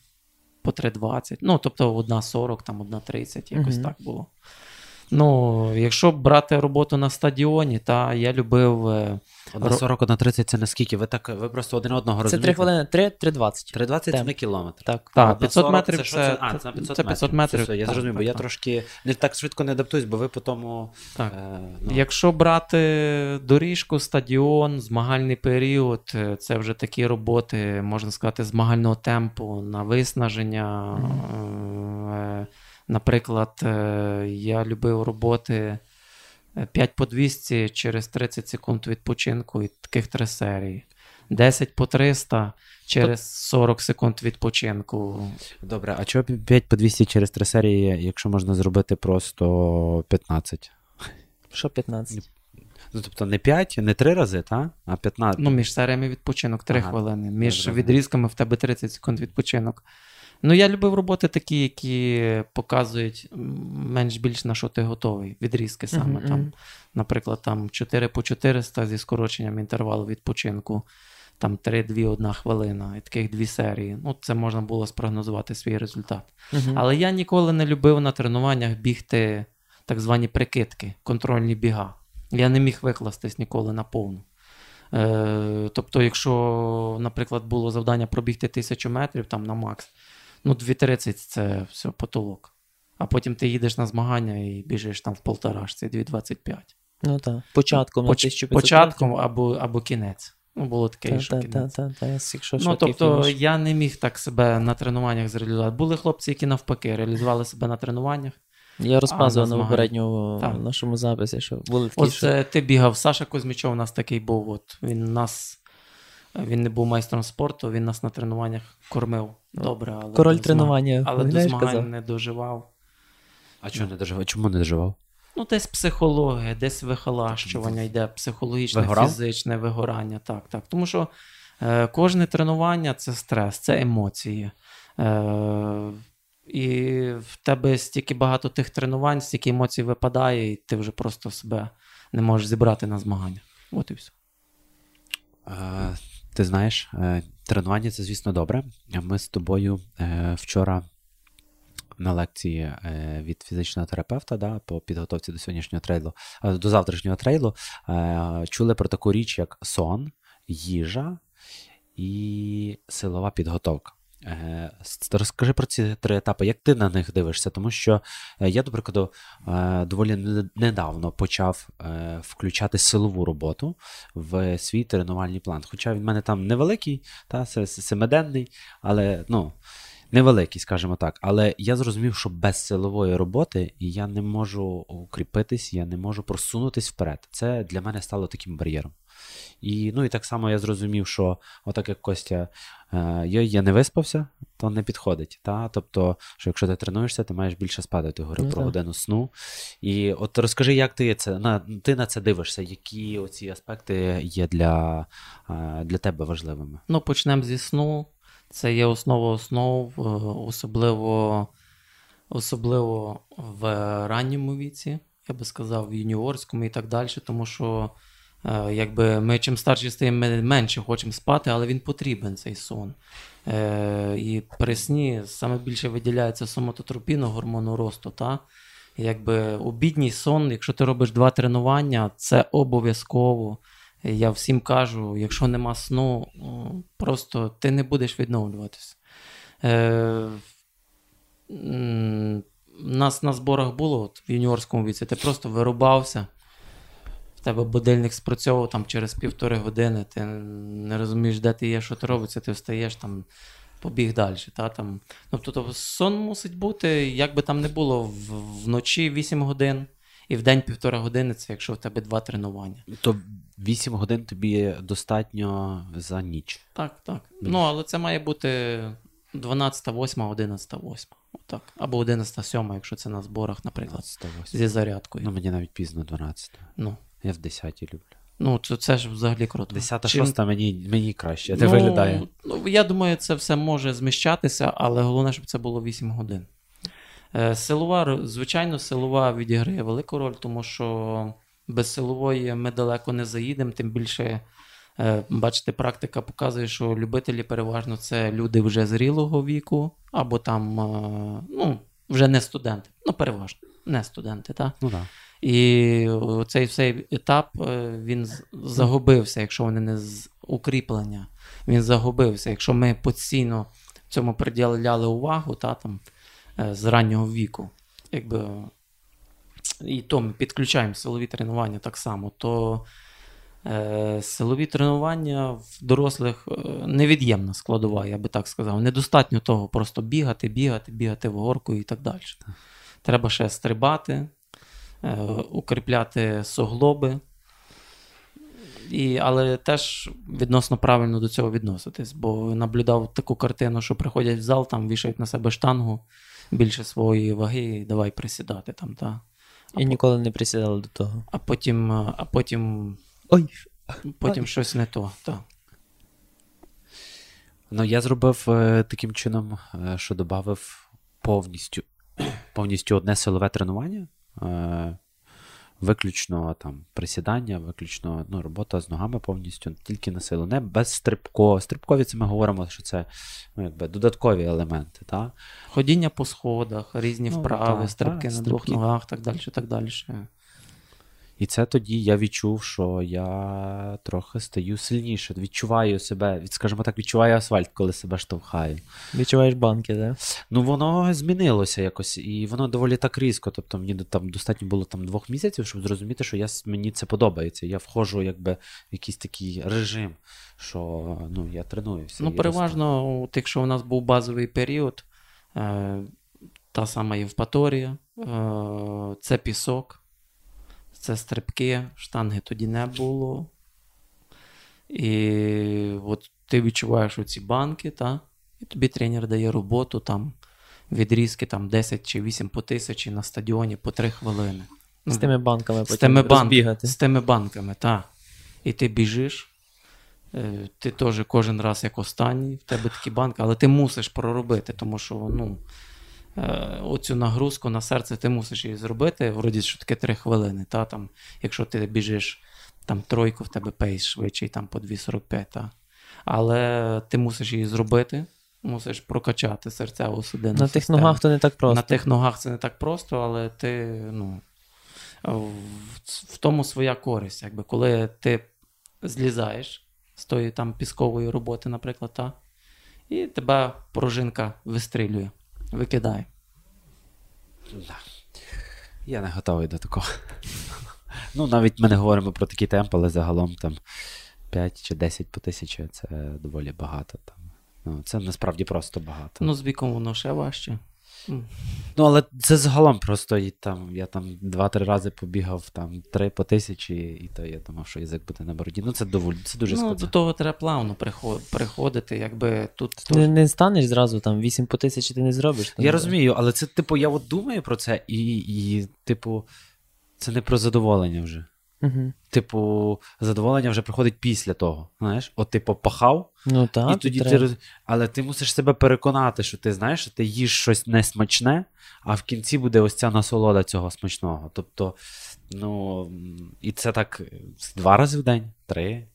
по 3,20. Ну, тобто одна 40, там 1,30, якось mm-hmm. так було. Ну, якщо брати роботу на стадіоні, та я любив. Одна 40 на 30 це наскільки? Ви так ви просто один одного Це 3 хвилини, 3, 3.20. 3,20 це Темп. не кілометр. Так. Так, 500 40 метрів що це- А, це- це, на 500 це 500 метрів. Все, я Так, зрозумів, бо так, я так. трошки не так швидко не адаптуюсь, бо ви по тому. Так. Е, ну, Якщо брати доріжку, стадіон, змагальний період, е, це вже такі роботи, можна сказати, змагального темпу на виснаження. Е, Наприклад, е, я любив роботи 5 по 200 через 30 секунд відпочинку і таких три серії. 10 по 300 через 40 секунд відпочинку. Добре, а чого 5 по 200 через 3 серії, якщо можна зробити просто 15? Що 15? Ну, тобто не 5, не 3 рази, та? а 15. Ну, між серіями відпочинок 3 Ага, хвилини. Між відрізками в тебе 30 секунд відпочинок. Ну, я любив роботи такі, які показують менш-більш на що ти готовий. Відрізки саме Мгм, там. Наприклад, там 4 по 400 зі скороченням інтервалу відпочинку. Там 3-2, 1 хвилина, і таких дві серії. Ну, це можна було спрогнозувати свій результат. Мгм. Але я ніколи не любив на тренуваннях бігти так звані прикидки, контрольні біга. Я не міг викластись ніколи на повну. Е, тобто, якщо, наприклад, було завдання пробігти тисячу метрів там на макс, ну 2.30 це все потолок. А потім ти їдеш на змагання і біжиш там в полторашці 2.25. Ну так. Початком на Поч- 1500 початком або, або кінець. Ну, було таке, і що так, кінець. якщо Ну, тобто фініш. я не міг так себе на тренуваннях зреалізувати. Були хлопці, які навпаки реалізували себе на тренуваннях. Я розказував на попередньому нашому записі, що були такі, От що... е, ти бігав, Саша Кузьмічов у нас такий був. От він нас. Він не був майстром спорту, він нас на тренуваннях кормив добре, але Король тренування, але до змагань казав. не доживав. А чого не доживав? Чому не доживав? Ну, десь психологія, десь вихолащування йде, психологічне, Вигорав? фізичне вигорання. Так, так. Тому що е, кожне тренування це стрес, це емоції. Е, і в тебе стільки багато тих тренувань, стільки емоцій випадає, і ти вже просто себе не можеш зібрати на змагання. От і все. Е, ти знаєш, е, тренування це, звісно, добре. Ми з тобою е, вчора на лекції е, від фізичного терапевта да, по підготовці до сьогоднішнього трейлу, до завтрашнього трейлу, чули про таку річ, як сон, їжа і силова підготовка. Е, Розкажи про ці три етапи, як ти на них дивишся, тому що е, я, до прикладу, е, доволі недавно почав включати силову роботу в свій тренувальний план. Хоча він в мене там невеликий, та, се- се- семиденний, але ну, невеликий, скажімо так. Але я зрозумів, що без силової роботи я не можу укріпитись, я не можу просунутись вперед. Це для мене стало таким бар'єром. І, ну, і так само я зрозумів, що отак як Костя, е, я, я не виспався, то не підходить. Та? Тобто, що якщо ти тренуєшся, ти маєш більше спати. Ти говорив Ну, про так. годину сну. І от розкажи, як ти це на ти на це дивишся, які оці аспекти є для, е, для тебе важливими? Ну, почнемо зі сну. Це є основа основ, е, особливо, особливо в ранньому віці, я би сказав, в юніорському і так далі, тому що якби ми чим старші стаємо, ми менше хочемо спати, але він потрібен цей сон. Е, і при сні саме більше виділяється соматотропіну, гормону росту. Та? Якби обідній сон, якщо ти робиш два тренування, це обов'язково. Я всім кажу, якщо нема сну, просто ти не будеш відновлюватися. Е, нас на зборах було от, в юніорському віці, ти просто вирубався, в тебе будильник спрацьовував там через півтори години, ти не розумієш, де ти є, що ти робиться, ти встаєш там. Побіг далі. Та, там. Ну, тобто сон мусить бути, як би там не було, вночі 8 годин і в день півтора години це якщо в тебе два тренування. То 8 годин тобі достатньо за ніч. Так, так. Ну, але це має бути 12, 8, 11, 8. Отак. Або 11, 7, якщо це на зборах, наприклад, 108. зі зарядкою. Ну, мені навіть пізно 12. Ну, Я в 10 люблю. ну це, це ж взагалі круто. 10 Чим- 6 мені, мені краще, не ну, виглядає. Ну, я думаю, це все може зміщатися, але головне, щоб це було 8 годин. Е, Силова, звичайно, силова відіграє велику роль, тому що без силової ми далеко не заїдемо, тим більше. е, Бачите, практика показує, що любителі переважно це люди вже зрілого віку, або там, е, ну, вже не студенти. Ну, переважно. не студенти. Та? Ну так. І цей цей етап е, він загубився, якщо вони не з укріплення. Він загубився. Якщо ми постійно цьому приділяли увагу, та, там, е, з раннього віку, якби, і то ми підключаємо силові тренування так само, то е, силові тренування в дорослих е, невід'ємна складова, я би так сказав. Недостатньо того просто бігати, бігати, бігати в горку і так далі. Треба ще стрибати, укріпляти суглоби. І, але теж відносно правильно до цього відноситись, бо наблюдав таку картину, що приходять в зал, там вішають на себе штангу більше своєї ваги, і давай присідати там, та. І ніколи не присідали до того. А потім, е, а потім, Ой. потім щось не то. Та. Ну, я зробив е, таким чином, е, що додав повністю, повністю одне силове тренування. Е, виключно там присідання, виключно ну, робота з ногами повністю, тільки на силу. Не без стрибко. Стрибкові це ми говоримо, що це ну, якби, додаткові елементи. Та? Ходіння по сходах, різні Ну, вправи, та, стрибки та, на двох ногах, так далі, так далі. І це тоді я відчув, що я трохи стаю сильніше. Відчуваю себе, скажімо так, відчуваю асфальт, коли себе штовхаю. Відчуваєш банки, так? Ну, воно змінилося якось, і воно доволі так різко. Тобто мені там достатньо було там двох місяців, щоб зрозуміти, що я, мені це подобається. Я входжу якби в якийсь такий режим, що ну, я тренуюся. Ну, переважно, от якщо у нас був базовий період, е, та сама Євпаторія, е, це пісок, це стрибки, штанги тоді не було. І от ти відчуваєш оці банки, та? і тобі тренер дає роботу, там, відрізки там, 10 чи 8 по тисячі на стадіоні по 3 хвилини. З тими банками потім З тими, бан... розбігати. з тими банками, так. І ти біжиш, е, ти теж кожен раз як останній, в тебе такі банки, але ти мусиш проробити, тому що ну, оцю нагрузку на серце ти мусиш її зробити. Вроді, що таке 3 хвилини. Та, там, якщо ти біжиш там тройку, в тебе pace швидший, там по 2,45. Та. Але ти мусиш її зробити, мусиш прокачати серцево-судинну На тих систему. ногах то не так просто. На тих ногах це не так просто, але ти, ну, в, в тому своя користь. Якби, коли ти злізаєш з тої там піскової роботи, наприклад, та, і тебе пружинка вистрілює, викидає. Да. Я не готовий до такого. Ну, навіть ми не говоримо про такі темпи, але загалом там 5 чи 10 по тисячі це доволі багато. Там. Ну, це насправді просто багато. Ну, з віком воно ще важче. Ну, але це загалом просто і там, я там два-три рази побігав там три по тисячі, і то я думав, що язик буде на бороді. Ну, це доволі, це дуже Ну, складно. до того треба плавно приходити, якби тут. Не, не станеш зразу там 8 по тисячі ти не зробиш. Я розумію, але це, типу, я от думаю про це, і, і типу, це не про задоволення вже. Угу. Типу, задоволення вже приходить після того. Знаєш, от ти попахав, Ну так. і тоді ти треба. роз... Але ти мусиш себе переконати, що ти знаєш, що ти їш щось несмачне, а в кінці буде ось ця насолода цього смачного. Тобто, ну, і це так два рази в день, три,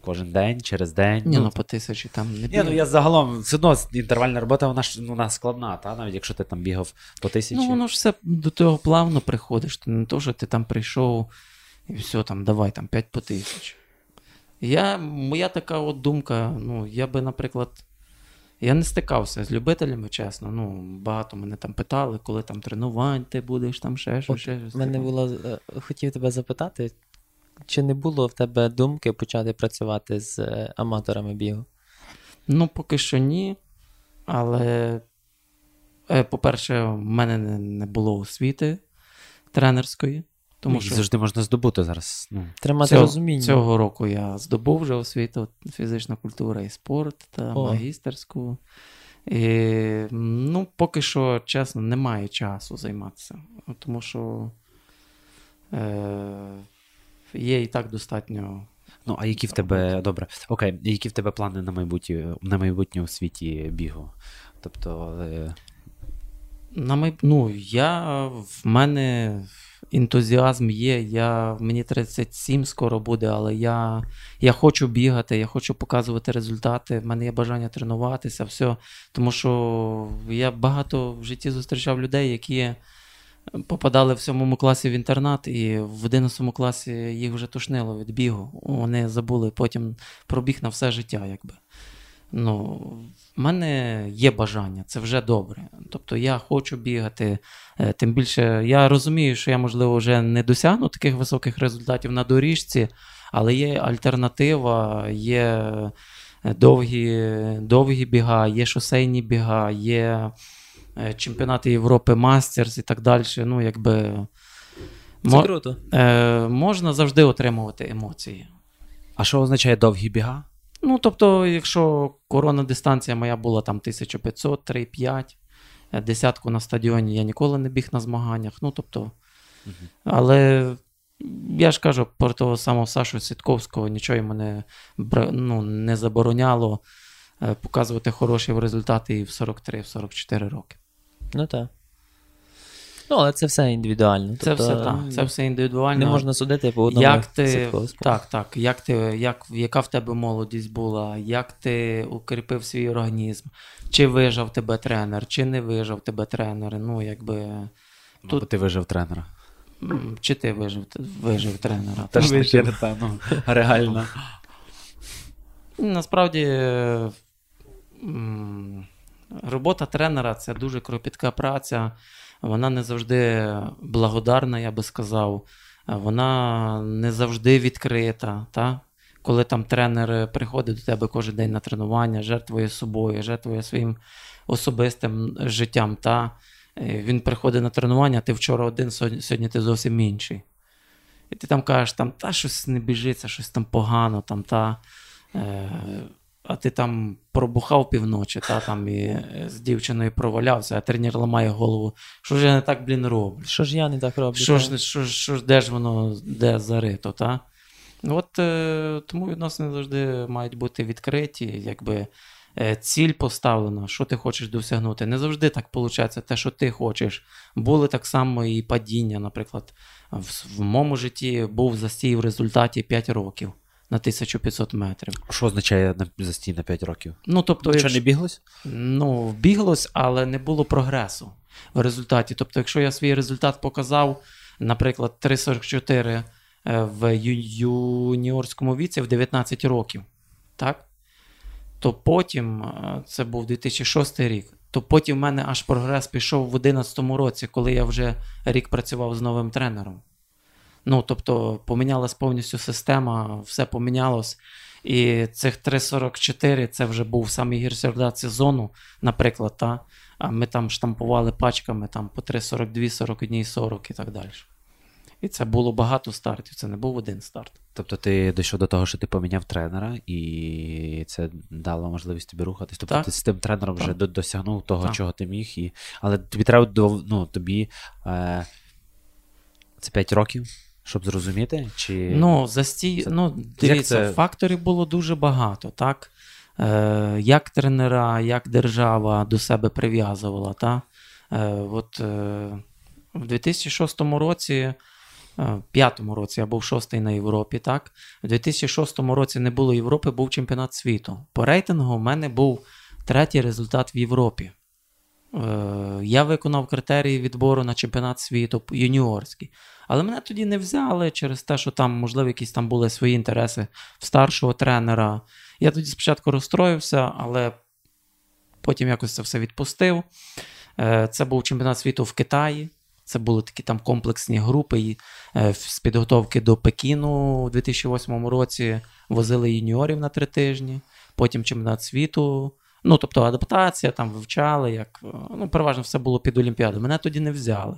кожен день, через день. Ні, ну по тисячі там не Ні, ну я загалом все одно інтервальна робота, вона ж ну, вона складна, та? навіть якщо ти там бігав по тисячі. Ну, воно ж все до того плавно приходиш. Не то, що ти там прийшов і все, там, давай там 5 по тисяч. Я, моя така от думка, ну, я би, наприклад, я не стикався з любителями, чесно. Ну, багато мене там питали, коли там тренувань ти будеш, там ще щось. Ще щось. Мене Типу. було е, хотів тебе запитати, чи не було в тебе думки почати працювати з е, аматорами бігу? Ну, поки що ні. Але, е, по-перше, в мене не, не було освіти тренерської. Тому Їх що завжди можна здобути зараз. Ну. Тримати Цього, розуміння. цього року я здобув вже освіту фізична культура і спорт та О. магістерську. І, ну, поки що, чесно, немає часу займатися. Тому що е, є і так достатньо. Ну, а які в тебе. Добре, окей, які в тебе плани на майбутнє, на майбутнє у світі бігу? Тобто. На май... ну, я, в мене ентузіазм є. Я, мені 37 скоро буде, але я, я хочу бігати, я хочу показувати результати. В мене є бажання тренуватися, все. Тому що я багато в житті зустрічав людей, які попадали в сьомому класі в інтернат, і в 11 класі їх вже тушнило від бігу. Вони забули потім про біг на все життя. якби. Ну, в мене є бажання, це вже добре. Тобто я хочу бігати. Е, тим більше я розумію, що я, можливо, вже не досягну таких високих результатів на доріжці, але є альтернатива, є е, довгі довгі біга, є шосейні біга, є е, чемпіонати Європи, Мастерс і так далі. Ну, якби... Це круто. Можна завжди отримувати емоції. А що означає довгі біга? Ну, тобто, якщо корона дистанція моя була там 1500, 3,5, е, десятку на стадіоні я ніколи не біг на змаганнях. Ну, тобто, але я ж кажу, про того самого Сашу Сітковського нічого йому не, ну, не забороняло е, показувати хороші результати і в 43-44 роки. Ну так. Ну, але це все індивідуально. Це Тобто, все так, це все індивідуально. Не можна судити по одному. Як ти, так, так, як ти, як, яка в тебе молодість була, як ти укріпив свій організм, чи вижав тебе тренер, чи не вижав тебе тренер, ну, якби, Тут... Тут- Бо ти вижив тренера. чи ти вижив, вижив тренера. Теж Ти вижив. таке, напевно, реально. Насправді, м, робота тренера це дуже кропітка праця. Вона не завжди благодарна, я би сказав. Вона не завжди відкрита. Та? Коли там тренер приходить до тебе кожен день на тренування, жертвує собою, жертвує своїм особистим життям. Та? Е, Він приходить на тренування, ти вчора один, сьогодні ти зовсім інший. І ти там кажеш, там, та щось не біжиться, щось там погано, там, та, е, а ти там пробухав півночі, та, там, і е, з дівчиною провалявся, а тренер ламає голову. Що ж я не так, блін, роблю? Що ж я не так роблю? Що ж, що, що ж, де ж воно, де зарито, та? Ну, От е, тому відносини завжди мають бути відкриті, якби е, ціль поставлена, що ти хочеш досягнути. Не завжди так виходить, те, що ти хочеш. Були так само і падіння, наприклад, в, в моєму житті був застій в результаті 5 років на 1500 метрів. Що означає на- застій на 5 років? Ну, тобто, Що не біглось? Ну, біглось, але не було прогресу в результаті. Тобто, якщо я свій результат показав, наприклад, 3,44 е, в ю- юніорському віці в 19 років, так? то потім, е, це був 2006 рік, то потім в мене аж прогрес пішов в 2011 році, коли я вже рік працював з новим тренером. Ну, тобто, помінялась повністю система, все помінялось. І цих 3,44 це вже був самий гірший результат сезону, наприклад, та? а ми там штампували пачками там, по 3,42, 41, 40 і так далі. І це було багато стартів, це не був один старт. Тобто ти дійшов до того, що ти поміняв тренера, і це дало можливість тобі рухатись. Тобто Так. ти з тим тренером вже Так. до- досягнув того, Так. чого ти міг. І... Але тобі треба ну, тобі е... це 5 років, щоб зрозуміти? Чи... Ну, застій, Це- ну, дивіться, це- факторів було дуже багато, так? Е, як тренера, як держава до себе прив'язувала, так? Е, от, е, в 2006 році, е, в п'ятому році я був шостий на Європі, так? В 2006 році не було Європи, був чемпіонат світу. По рейтингу в мене був третій результат в Європі. Е, Я виконав критерії відбору на чемпіонат світу юніорський. Але мене тоді не взяли через те, що там, можливо, якісь там були свої інтереси в старшого тренера. Я тоді спочатку розстроївся, але потім якось це все відпустив. Е, Це був чемпіонат світу в Китаї. Це були такі там комплексні групи і, е, з підготовки до Пекіну у 2008 році. Возили юніорів на три тижні, потім чемпіонат світу. Ну, тобто адаптація, там вивчали, як. Ну, переважно все було під Олімпіаду. Мене тоді не взяли.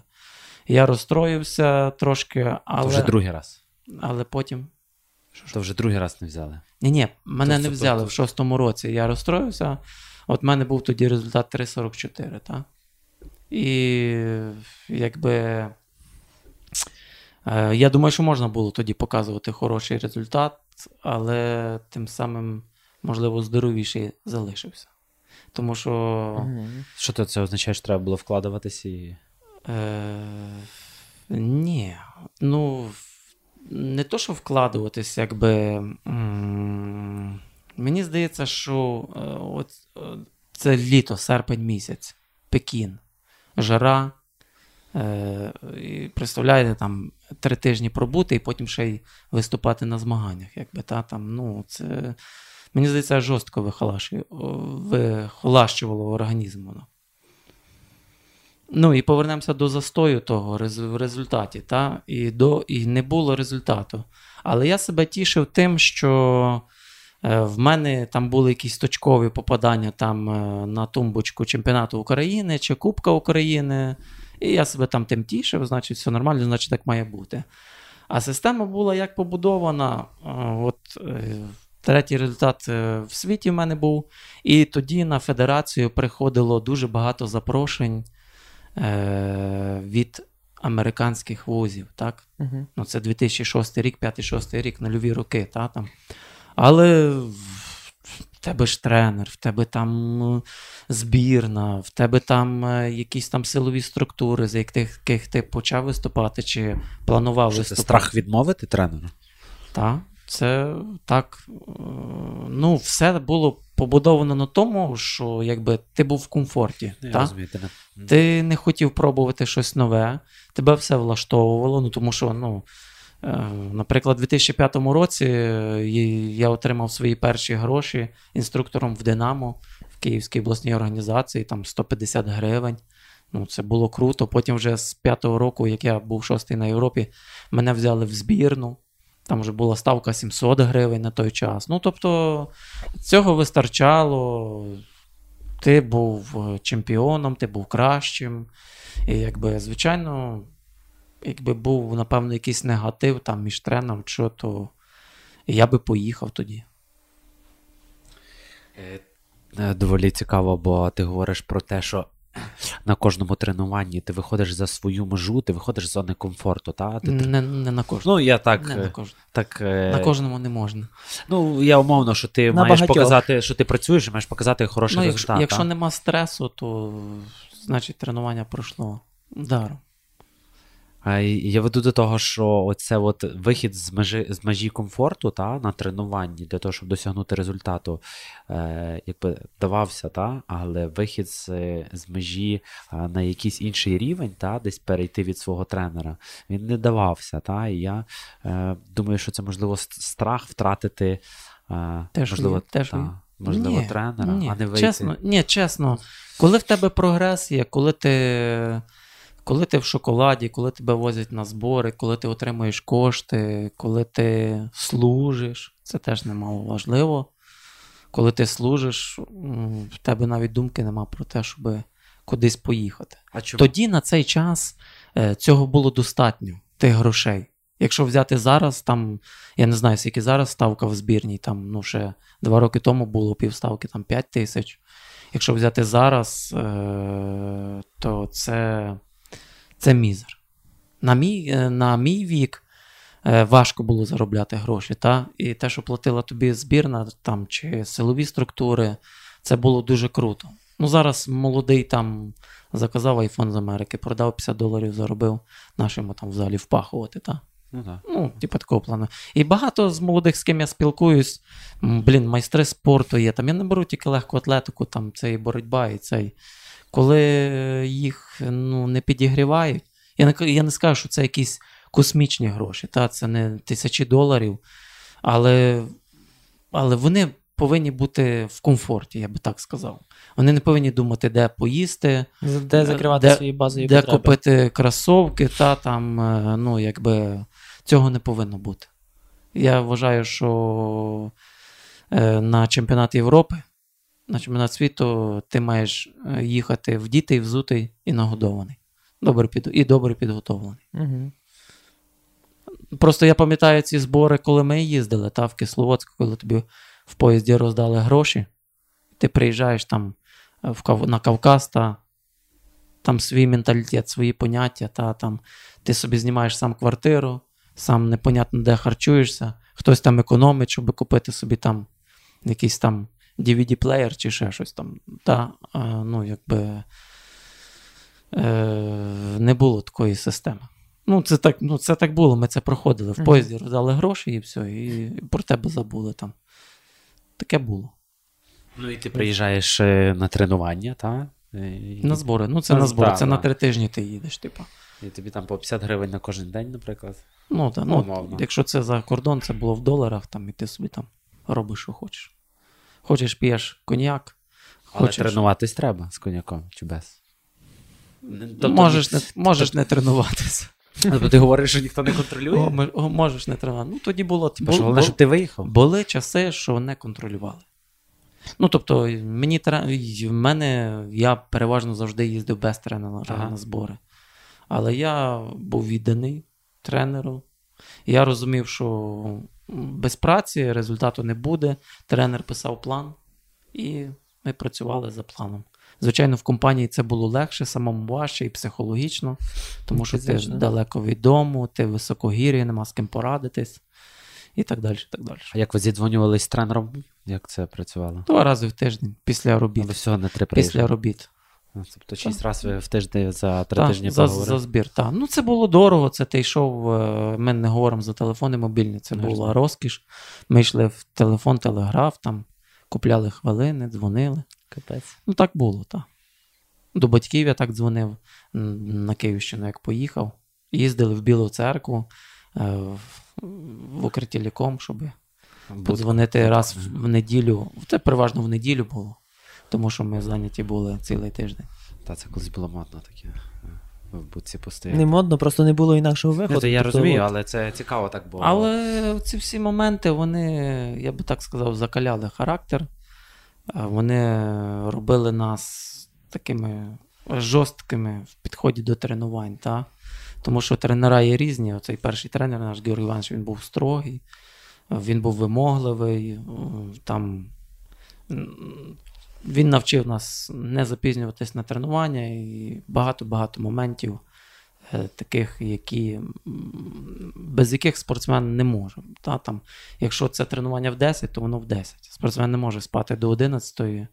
Я розстроївся трошки, То але, вже другий раз. але потім. То вже другий раз не взяли. Ні, ні, мене Тобто не це взяли просто- в шостому році. Я розстроївся. От в мене був тоді результат 3,44, так? І якби. е, Я думаю, що можна було тоді показувати хороший результат, але тим самим, можливо, здоровіший залишився. Тому що. Що це означає, що треба було вкладуватись і. Е, ні. Ну, не то, що вкладуватись, якби. Мені здається, що е, от, е, це літо, серпень місяць, Пекін, жара, Представляєте, там три тижні пробути і потім ще й виступати на змаганнях. Якби, та, там, ну, це, Мені здається, жорстко вихолащувало організм воно. Ну і повернемося до застою того в результаті. Та? І до, і не було результату. Але я себе тішив тим, що е, в мене там були якісь точкові попадання там е, на тумбочку чемпіонату України чи Кубка України. І я себе там тим тішив, значить, все нормально, значить, так має бути. А система була як побудована. Е, от Третій результат в світі в мене був. І тоді на федерацію приходило дуже багато запрошень від американських вузів. так? Uh-huh. Ну, Це 2006 рік, 5-6 рік, нульові роки. Та, там. Але в тебе ж тренер, в тебе там ну, збірна, в тебе там е, якісь там силові структури, з яких ти почав виступати чи планував Що виступати. Це страх відмовити тренеру? Так. Це так. Е, ну, все було побудовано на тому, що якби ти був в комфорті. Я та? розумію, ти, не... ти не хотів пробувати щось нове, тебе все влаштовувало. Ну, тому що, ну, е, наприклад, у 2005 році е, я отримав свої перші гроші інструктором в Динамо в Київській обласній організації, там 150 гривень. Ну, Це було круто. Потім, вже з п'ятого року, як я був шостий на Європі, мене взяли в збірну. Там вже була ставка 700 гривень на той час. Ну, тобто, цього вистачало. Ти був е, чемпіоном, ти був кращим. І, якби, звичайно, якби був, напевно, якийсь негатив там між тренером, що, то я би поїхав тоді. Е, е, доволі цікаво, бо ти говориш про те, що на кожному тренуванні ти виходиш за свою межу, ти виходиш з зони комфорту. Та? Ти... Не не на кожному. Ну, я так, не на кожному. Так, на кожному не можна. Ну, я умовно, що ти на маєш багатьох. показати, що ти працюєш і маєш показати хороший ну, результат. Якщо, якщо нема стресу, то значить тренування пройшло даром. Я веду до того, що оце от вихід з межі з межі комфорту та, на тренуванні для того, щоб досягнути результату, е, якби давався, та, але вихід з з межі е, на якийсь інший рівень, та, десь перейти від свого тренера, він не давався. Та, І я е, думаю, що це можливо страх втратити е, теж можливо, є, теж та, можливо ні, тренера, ні, а не вийти. Чесно, ні, чесно, коли в тебе прогрес є, коли ти. Коли ти в шоколаді, коли тебе возять на збори, коли ти отримуєш кошти, коли ти служиш, це теж немало важливо. Коли ти служиш, в тебе навіть думки нема про те, щоб кудись поїхати. А чому? Тоді на цей час е, цього було достатньо, тих грошей. Якщо взяти зараз, там, я не знаю, скільки зараз ставка в збірній, там, ну, ще два роки тому було півставки там 5 тисяч. Якщо взяти зараз, е, то це це мізер. На мій е, на мій вік е, важко було заробляти гроші. Та? І те, що платила тобі збірна там, чи силові структури, це було дуже круто. Ну, Зараз молодий там заказав айфон з Америки, продав 50 доларів, заробив нашому там в залі впахувати. Та? Ну, так. Ну, типу такого плану. І багато з молодих, з ким я спілкуюсь, блін, майстри спорту є. Там Я не беру тільки легку атлетику, там це і боротьба, і цей коли їх ну, не підігрівають. Я не я не скажу, що це якісь космічні гроші, та, це не тисячі доларів, але але вони повинні бути в комфорті, я би так сказав. Вони не повинні думати, де поїсти, де закривати де, свої базові де потреби. купити кросовки, та там, е, ну, якби цього не повинно бути. Я вважаю, що е, на чемпіонат Європи на чемпіонат світу ти маєш е, їхати вдітий, взутий і нагодований. Добре під... І добре підготовлений. Угу. Просто я пам'ятаю ці збори, коли ми їздили та, в Кисловодську, коли тобі в поїзді роздали гроші, ти приїжджаєш там е, в Кав... на Кавказ, та, там свій менталітет, свої поняття, та, там, ти собі знімаєш сам квартиру, сам непонятно де харчуєшся, хтось там економить, щоб купити собі там якийсь там DVD-плеєр чи ще щось там. Та, ну, якби е, не було такої системи. Ну, це так ну, це так було, ми це проходили. В поїзді роздали гроші і все, і про тебе забули там. Таке було. Ну, і ти приїжджаєш е, на тренування, та? І, На збори. Ну, це Ну, на збори. да, це на три тижні ти їдеш, типу. і тобі там по 50 гривень на кожен день, наприклад. Ну, та, ну, Умовно. якщо це за кордон, це було в доларах, там, і ти собі там робиш, що хочеш. Хочеш, п'єш коньяк, Але хочеш. тренуватись треба з коньяком чи без. Не- тобто можеш, не, можеш не тренуватися. Тобто ти говориш, що ніхто не контролює? О, ми- о, можеш не тренувати. Ну, тоді було. Типу, що бу- головне, бу- щоб ти виїхав. Були часи, що не контролювали. Ну, тобто, мені в мене я переважно завжди їздив без тренера Ага. на збори. Але я був відданий тренеру. Я розумів, що без праці результату не буде. Тренер писав план, і ми працювали за планом. Звичайно, в компанії це було легше, самому важче і психологічно, тому що ти Фізично. далеко від дому, ти високогір'я, нема з ким порадитись, і так далі. так далі. А як ви зідзвонювались з тренером? Як це працювало? Два рази в тиждень після робіт. Але всього на три Після робіт. Тобто 6 разів в тиждень за три Та, тижні за, за збір. Та. Ну, це було дорого. Це ти йшов. е, Ми не говоримо за телефони мобільні. Це Ну, була розкіш. Ми йшли в телефон, телеграф, там купляли хвилини, дзвонили. Капець. Ну, так було, так. До батьків я так дзвонив на Київщину, як поїхав. Їздили в Білу церкву е, в, в укритіліком, щоб подзвонити раз в неділю. Це переважно в неділю було, тому що ми зайняті були цілий тиждень. Та це колись було модно таке. е, В будці постояти. Не модно, просто не було інакшого виходу. Ну, то я Тобто, розумію, от, але це цікаво так було. Але ці всі моменти, вони, я би так сказав, закаляли характер. Вони робили нас такими жорсткими в підході до тренувань. Та? Тому що тренера є різні. Оцей перший тренер, наш Георгій Іванович, він був строгий, він був вимогливий. Там, він навчив нас не запізнюватись на тренування і багато-багато моментів е, таких, які, без яких спортсмен не може. Та, там, якщо це тренування в 10, то воно в 10. Спортсмен не може спати до 11,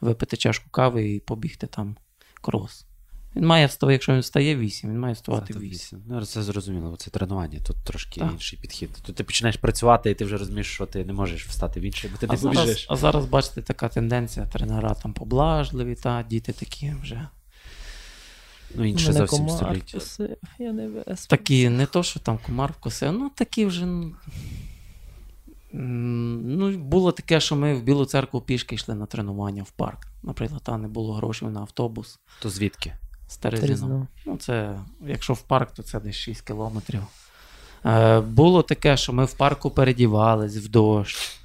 випити чашку кави і побігти там крос. Він має вставати, якщо він встає 8, він має вставати 8. Ну, це зрозуміло, це тренування, тут трошки Так. інший підхід. Тут ти починаєш працювати, і ти вже розумієш, що ти не можеш встати в інший, бо ти А не зараз, побіжиш. а зараз, бачите, така тенденція, тренера там поблажливі, та, діти такі вже. Ну, інше мене зовсім століття. я не вес. Такі, не то, що там комар вкусив, ну такі вже. Ну, було таке, що ми в Білу церкву пішки йшли на тренування в парк. Наприклад, там не було грошей на автобус. То звідки? Терезно. Ну, це, якщо в парк, то це десь 6 кілометрів. Е, було таке, що ми в парку передівались в дощ.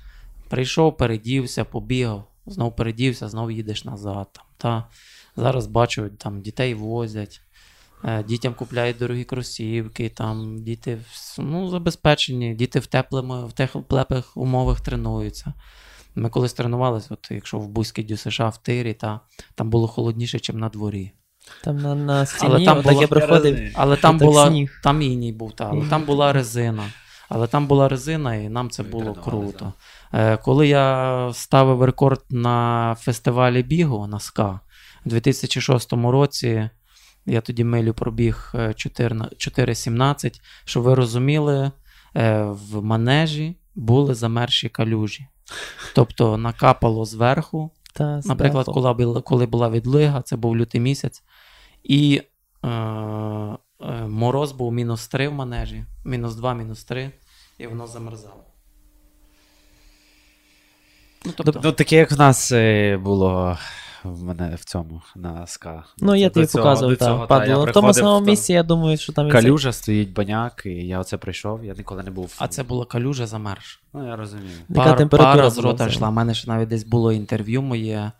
Прийшов, передівся, побігав, знов передівся, знов їдеш назад. Там, та. Зараз бачу, там дітей возять, е, дітям купляють дорогі кросівки, там діти ну, забезпечені, діти в теплому, в теплих умовах тренуються. Ми колись тренувалися, от якщо в Бузькій ДЮСШ в тирі, та, там було холодніше, ніж на дворі. Там на, на стіні Але там було- я проходив. Але там була сніг. там іній був, та, але там була резина. Але там була резина, і нам це Ви було круто. Е, коли я ставив рекорд на фестивалі бігу на СКА у 2006 році, я тоді милю пробіг е, 4 4.17, щоб ви розуміли, е, в манежі були замерші калюжі. Тобто накапало зверху, Та, Наприклад, коли, була- коли була відлига, це був лютий місяць, і е, е, мороз був мінус 3 в манежі, мінус 2, мінус 3, і воно замерзало. Ну, тобто, Ну, таке, як в нас е, було в мене в цьому, на СКА. Ну, я тобі показував, так, та, падало. В тому самому місці, я думаю, що там Калюжа стоїть баняк, і я оце прийшов, я ніколи не був. а це була калюжа замерз. Ну, я розумію. Яка температура пара з рота йшла. У мене ж навіть десь було інтерв'ю моє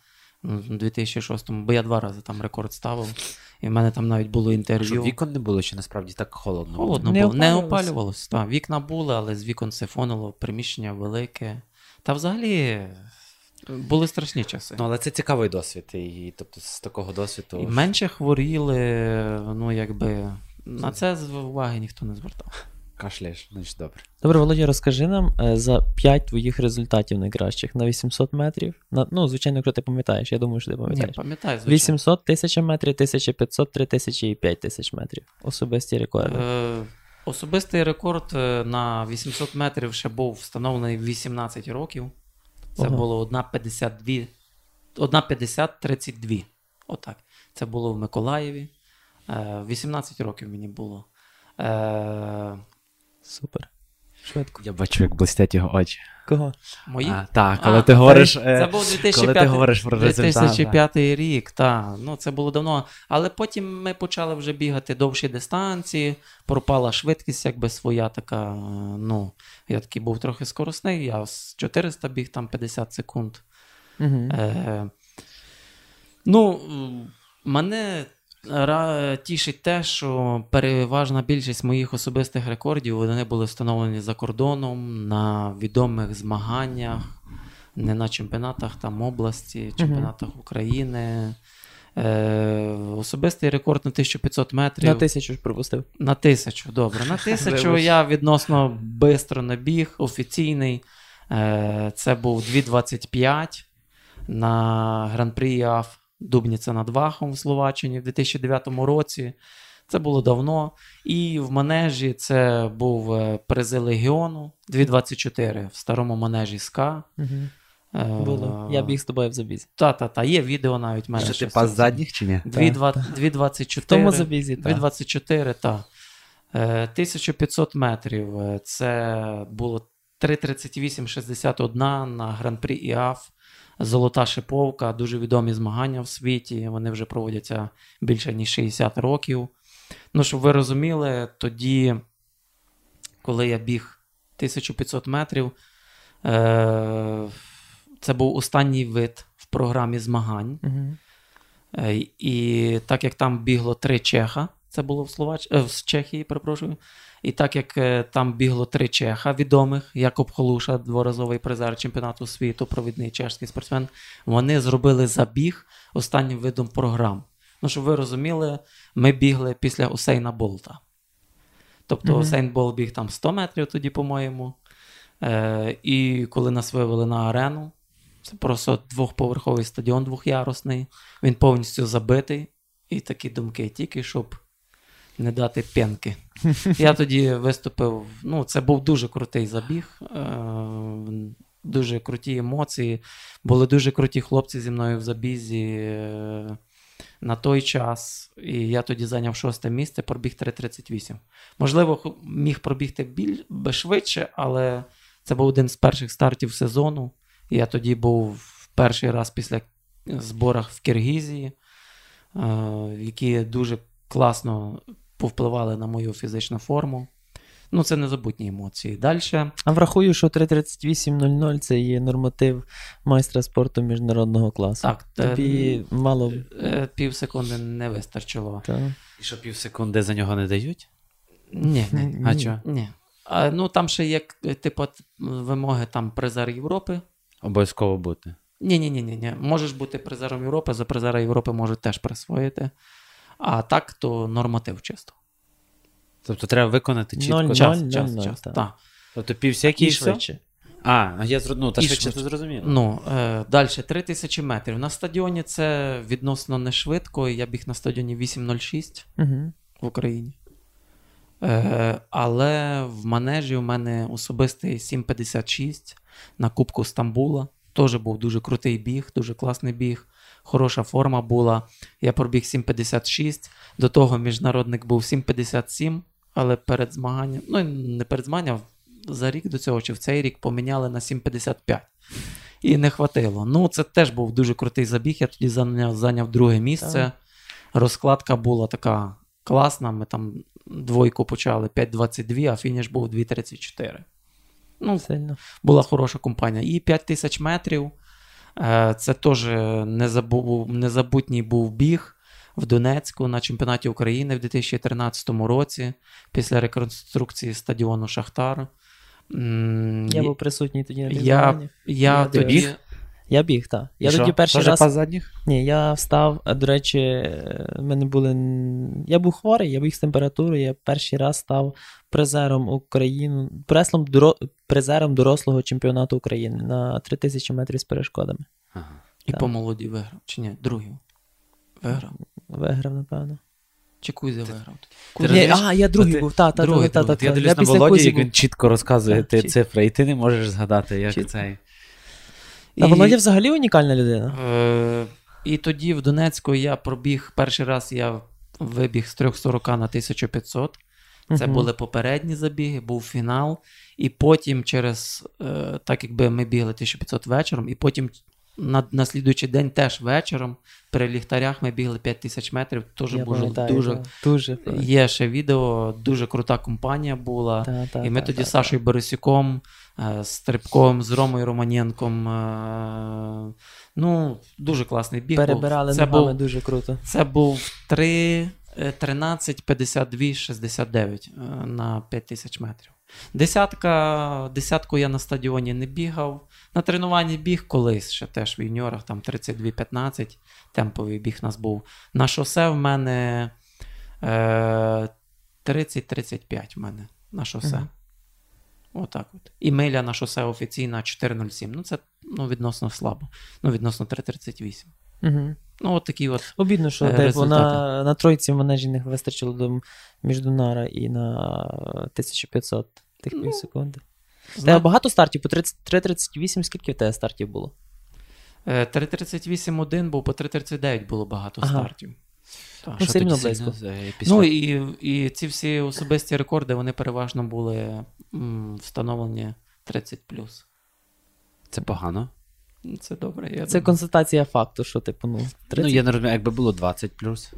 у 2006-му, бо я два рази там рекорд ставив. І в мене там навіть було Що інтерв'ю. вікон не було, чи насправді так холодно? було? Холодно Не було, не опалювалося. опалювалося. Так, вікна були, але з вікон сифонило, приміщення велике. Та взагалі були страшні часи. Ну, але це цікавий досвід. І, тобто з такого досвіду. І менше хворіли, ну якби на це з- уваги ніхто не звертав. Кашляєш, значить добре. Добре, Володя, розкажи нам е, за 5 твоїх результатів найкращих на 800 метрів. На, ну, звичайно, якщо ти пам'ятаєш, я думаю, що ти Ні, пам'ятаю, звичайно. 800, 1000 метрів, 1500, 3000 і 5000 метрів. Особисті рекорди. Е, особистий рекорд е, на 800 метрів ще був встановлений 18 років. Це Ага. було 1,52, 1,50-32. Отак. Це було в Миколаєві. Е, 18 років мені було. Супер. Швидко. Я бачу, як блистять його очі. Кого? мої? А, так, коли А, ти говориш. Це, е, був 2005, коли ти говориш про результат, 2005 рік, так. Ну, це було давно. Але потім ми почали вже бігати довші дистанції, пропала швидкість, якби своя така. Ну, я такий був трохи скоросний, я з 400 біг там 50 секунд. Угу. Е, ну, мене тішить те, що переважна більшість моїх особистих рекордів вони були встановлені за кордоном на відомих змаганнях, не на чемпіонатах там області, чемпіонатах України. Е, особистий рекорд на 1500 метрів. На тисячу ж пропустив. На тисячу, добре. На [LAUGHS] тисячу я відносно бистро набіг, офіційний. Е, Це був 2.25 на гран-прі ЯФ Дубніця над Вахом в Словаччині в 2009 році. Це було давно. І в манежі це був е, призи Легіону 2.24 в старому манежі СКА. Угу. Е, Було. Я біг з тобою в забізі. Та-та-та, є відео навіть мене. Що ти в пас задніх чи ні? 2.24. В тому забізі, так. 2.24, так. Е, 1500 метрів. е, Це було 3.38.61 на гран-прі ІАФ. Золота шиповка, дуже відомі змагання в світі. Вони вже проводяться більше ніж 60 років. Ну, щоб ви розуміли, тоді, коли я біг 1500 метрів, е, це був останній вид в програмі змагань. Угу. І так як там бігло три чеха, це було в Словач... е, в Чехії, перепрошую. І так як е, там бігло три чеха відомих, Якоб Холуша, дворазовий призер чемпіонату світу, провідний чешський спортсмен, вони зробили забіг останнім видом програм. Ну, щоб ви розуміли, ми бігли після Усейна Болта. Тобто Мгм. Усейн Болт біг там 100 метрів тоді, по-моєму. Е, і коли нас вивели на арену, це просто двохповерховий стадіон двохярусний. Він повністю забитий. І такі думки, тільки щоб не дати п'янки. [LAUGHS] Я тоді виступив. Ну, це був дуже крутий забіг, е, дуже круті емоції. Були дуже круті хлопці зі мною в забізі е, на той час. І я тоді зайняв шосте місце, пробіг 3.38. Можливо, міг пробігти біль швидше, але це був один з перших стартів сезону. Я тоді був перший раз після зборах в Киргізії, е, які дуже класно повпливали на мою фізичну форму. Ну, це незабутні емоції. Далі. А врахую, що 3.38.00 це є норматив майстра спорту міжнародного класу. Так, е, Тобі мало. е, пів секунди не вистачило. Та. І що пів секунди за нього не дають? Ні, ні. А Ні. чого? ні. А, ну, там ще є е, типу вимоги там призер Європи. Обов'язково бути. Ні, ні, ні, ні, ні. Можеш бути призером Європи, за призера Європи можуть теж присвоїти. А так, то норматив чисто. Тобто треба виконати чітко. Ноль, Час, ноль, час, ноль, час. так. Так. Тобто пів всякий І швидше. А, а я зрозумів. Ну, та швидше швидше. це зрозуміло. Ну, е, далі 3000 метрів. На стадіоні це відносно не швидко. Я біг на стадіоні 8.06 Угу. в Україні. Е, але в манежі у мене особистий 7.56 на Кубку Стамбула. Теж був дуже крутий біг, дуже класний біг. Хороша форма була. Я пробіг 7.56. До того міжнародник був 7.57, але перед змаганням, ну не перед змаганням, за рік до цього чи в цей рік поміняли на 7.55. І не хватило. Ну, це теж був дуже крутий забіг. Я тоді зайняв, зайняв друге місце. Так. Розкладка була така класна. Ми там двойку почали 5.22, а фініш був 2.34. Ну, Сильно. була хороша компанія. І 5 тисяч метрів. Е, Це теж незабутній був біг в Донецьку на чемпіонаті України в 2013 році після реконструкції стадіону Шахтар. Я був присутній тоді на я, я Я тоді. Я біг, так. Я І тоді що? перший Теж раз. пас задніх? Ні, я встав, а, до речі, в мене були. Я був хворий, я біг з температурою, я перший раз став призером України, преслом, доро... призером дорослого чемпіонату України на 3000 метрів з перешкодами. Ага. І Так. по молоді виграв. Чи ні? Другий. Виграв. Виграв, напевно. Чи Кузя виграв? Ти Ні, розумієш? а, я другий ти- був, та, та, другий, та, та, другий. та, Я та. дивлюсь на після Володі, Кузі як був. він чітко розказує Так, ті чітко. цифри, і ти не можеш згадати, як Чітко. цей. Та Володя взагалі унікальна людина. Е, і тоді в Донецьку я пробіг перший раз я вибіг з 340 на 1500. Це Мгм. були попередні забіги, був фінал. І потім через, е, так якби ми бігли 1500 вечором, і потім на, на слідуючий день теж вечором при ліхтарях ми бігли 5000 метрів. Теж Я дуже, дуже дуже. є ще відео, дуже крута компанія була. Та, та, і ми та, тоді з Сашою Борисюком, е, з Стрибком, з Ромою Романенком. е, Ну, дуже класний біг. Перебирали це ногами був, дуже круто. це був 3, е, 13, 52, 69 е, на 5 тисяч метрів. Десятка, десятку я на стадіоні не бігав. На тренуванні біг колись ще теж в юніорах, там 32-15, темповий біг у нас був. На шосе в мене е, 30-35 в мене на шосе. Мгм. Отак от. І миля на шосе офіційна 4.07. Ну, це ну, відносно слабо. Ну, відносно 3.38. Угу. Ну, от такі от. Обідно, що Е, типу, на, на тройці не вистачило до Міждунара і на 1500 тих Ну, півсекунди. Зна- Тебе багато стартів? По 30 3.38 скільки в тебе стартів було? Е, 3.38.1 був, по 3.39 було багато Ага. стартів. Так. Ну, все рівно близько. після- Ну і, і ці всі особисті рекорди, вони переважно були м, встановлені 30 Це погано. Це добре. Я Це думаю. констатація факту, що типу, ну, 30. Ну, я не розумію, якби було 20 плюс.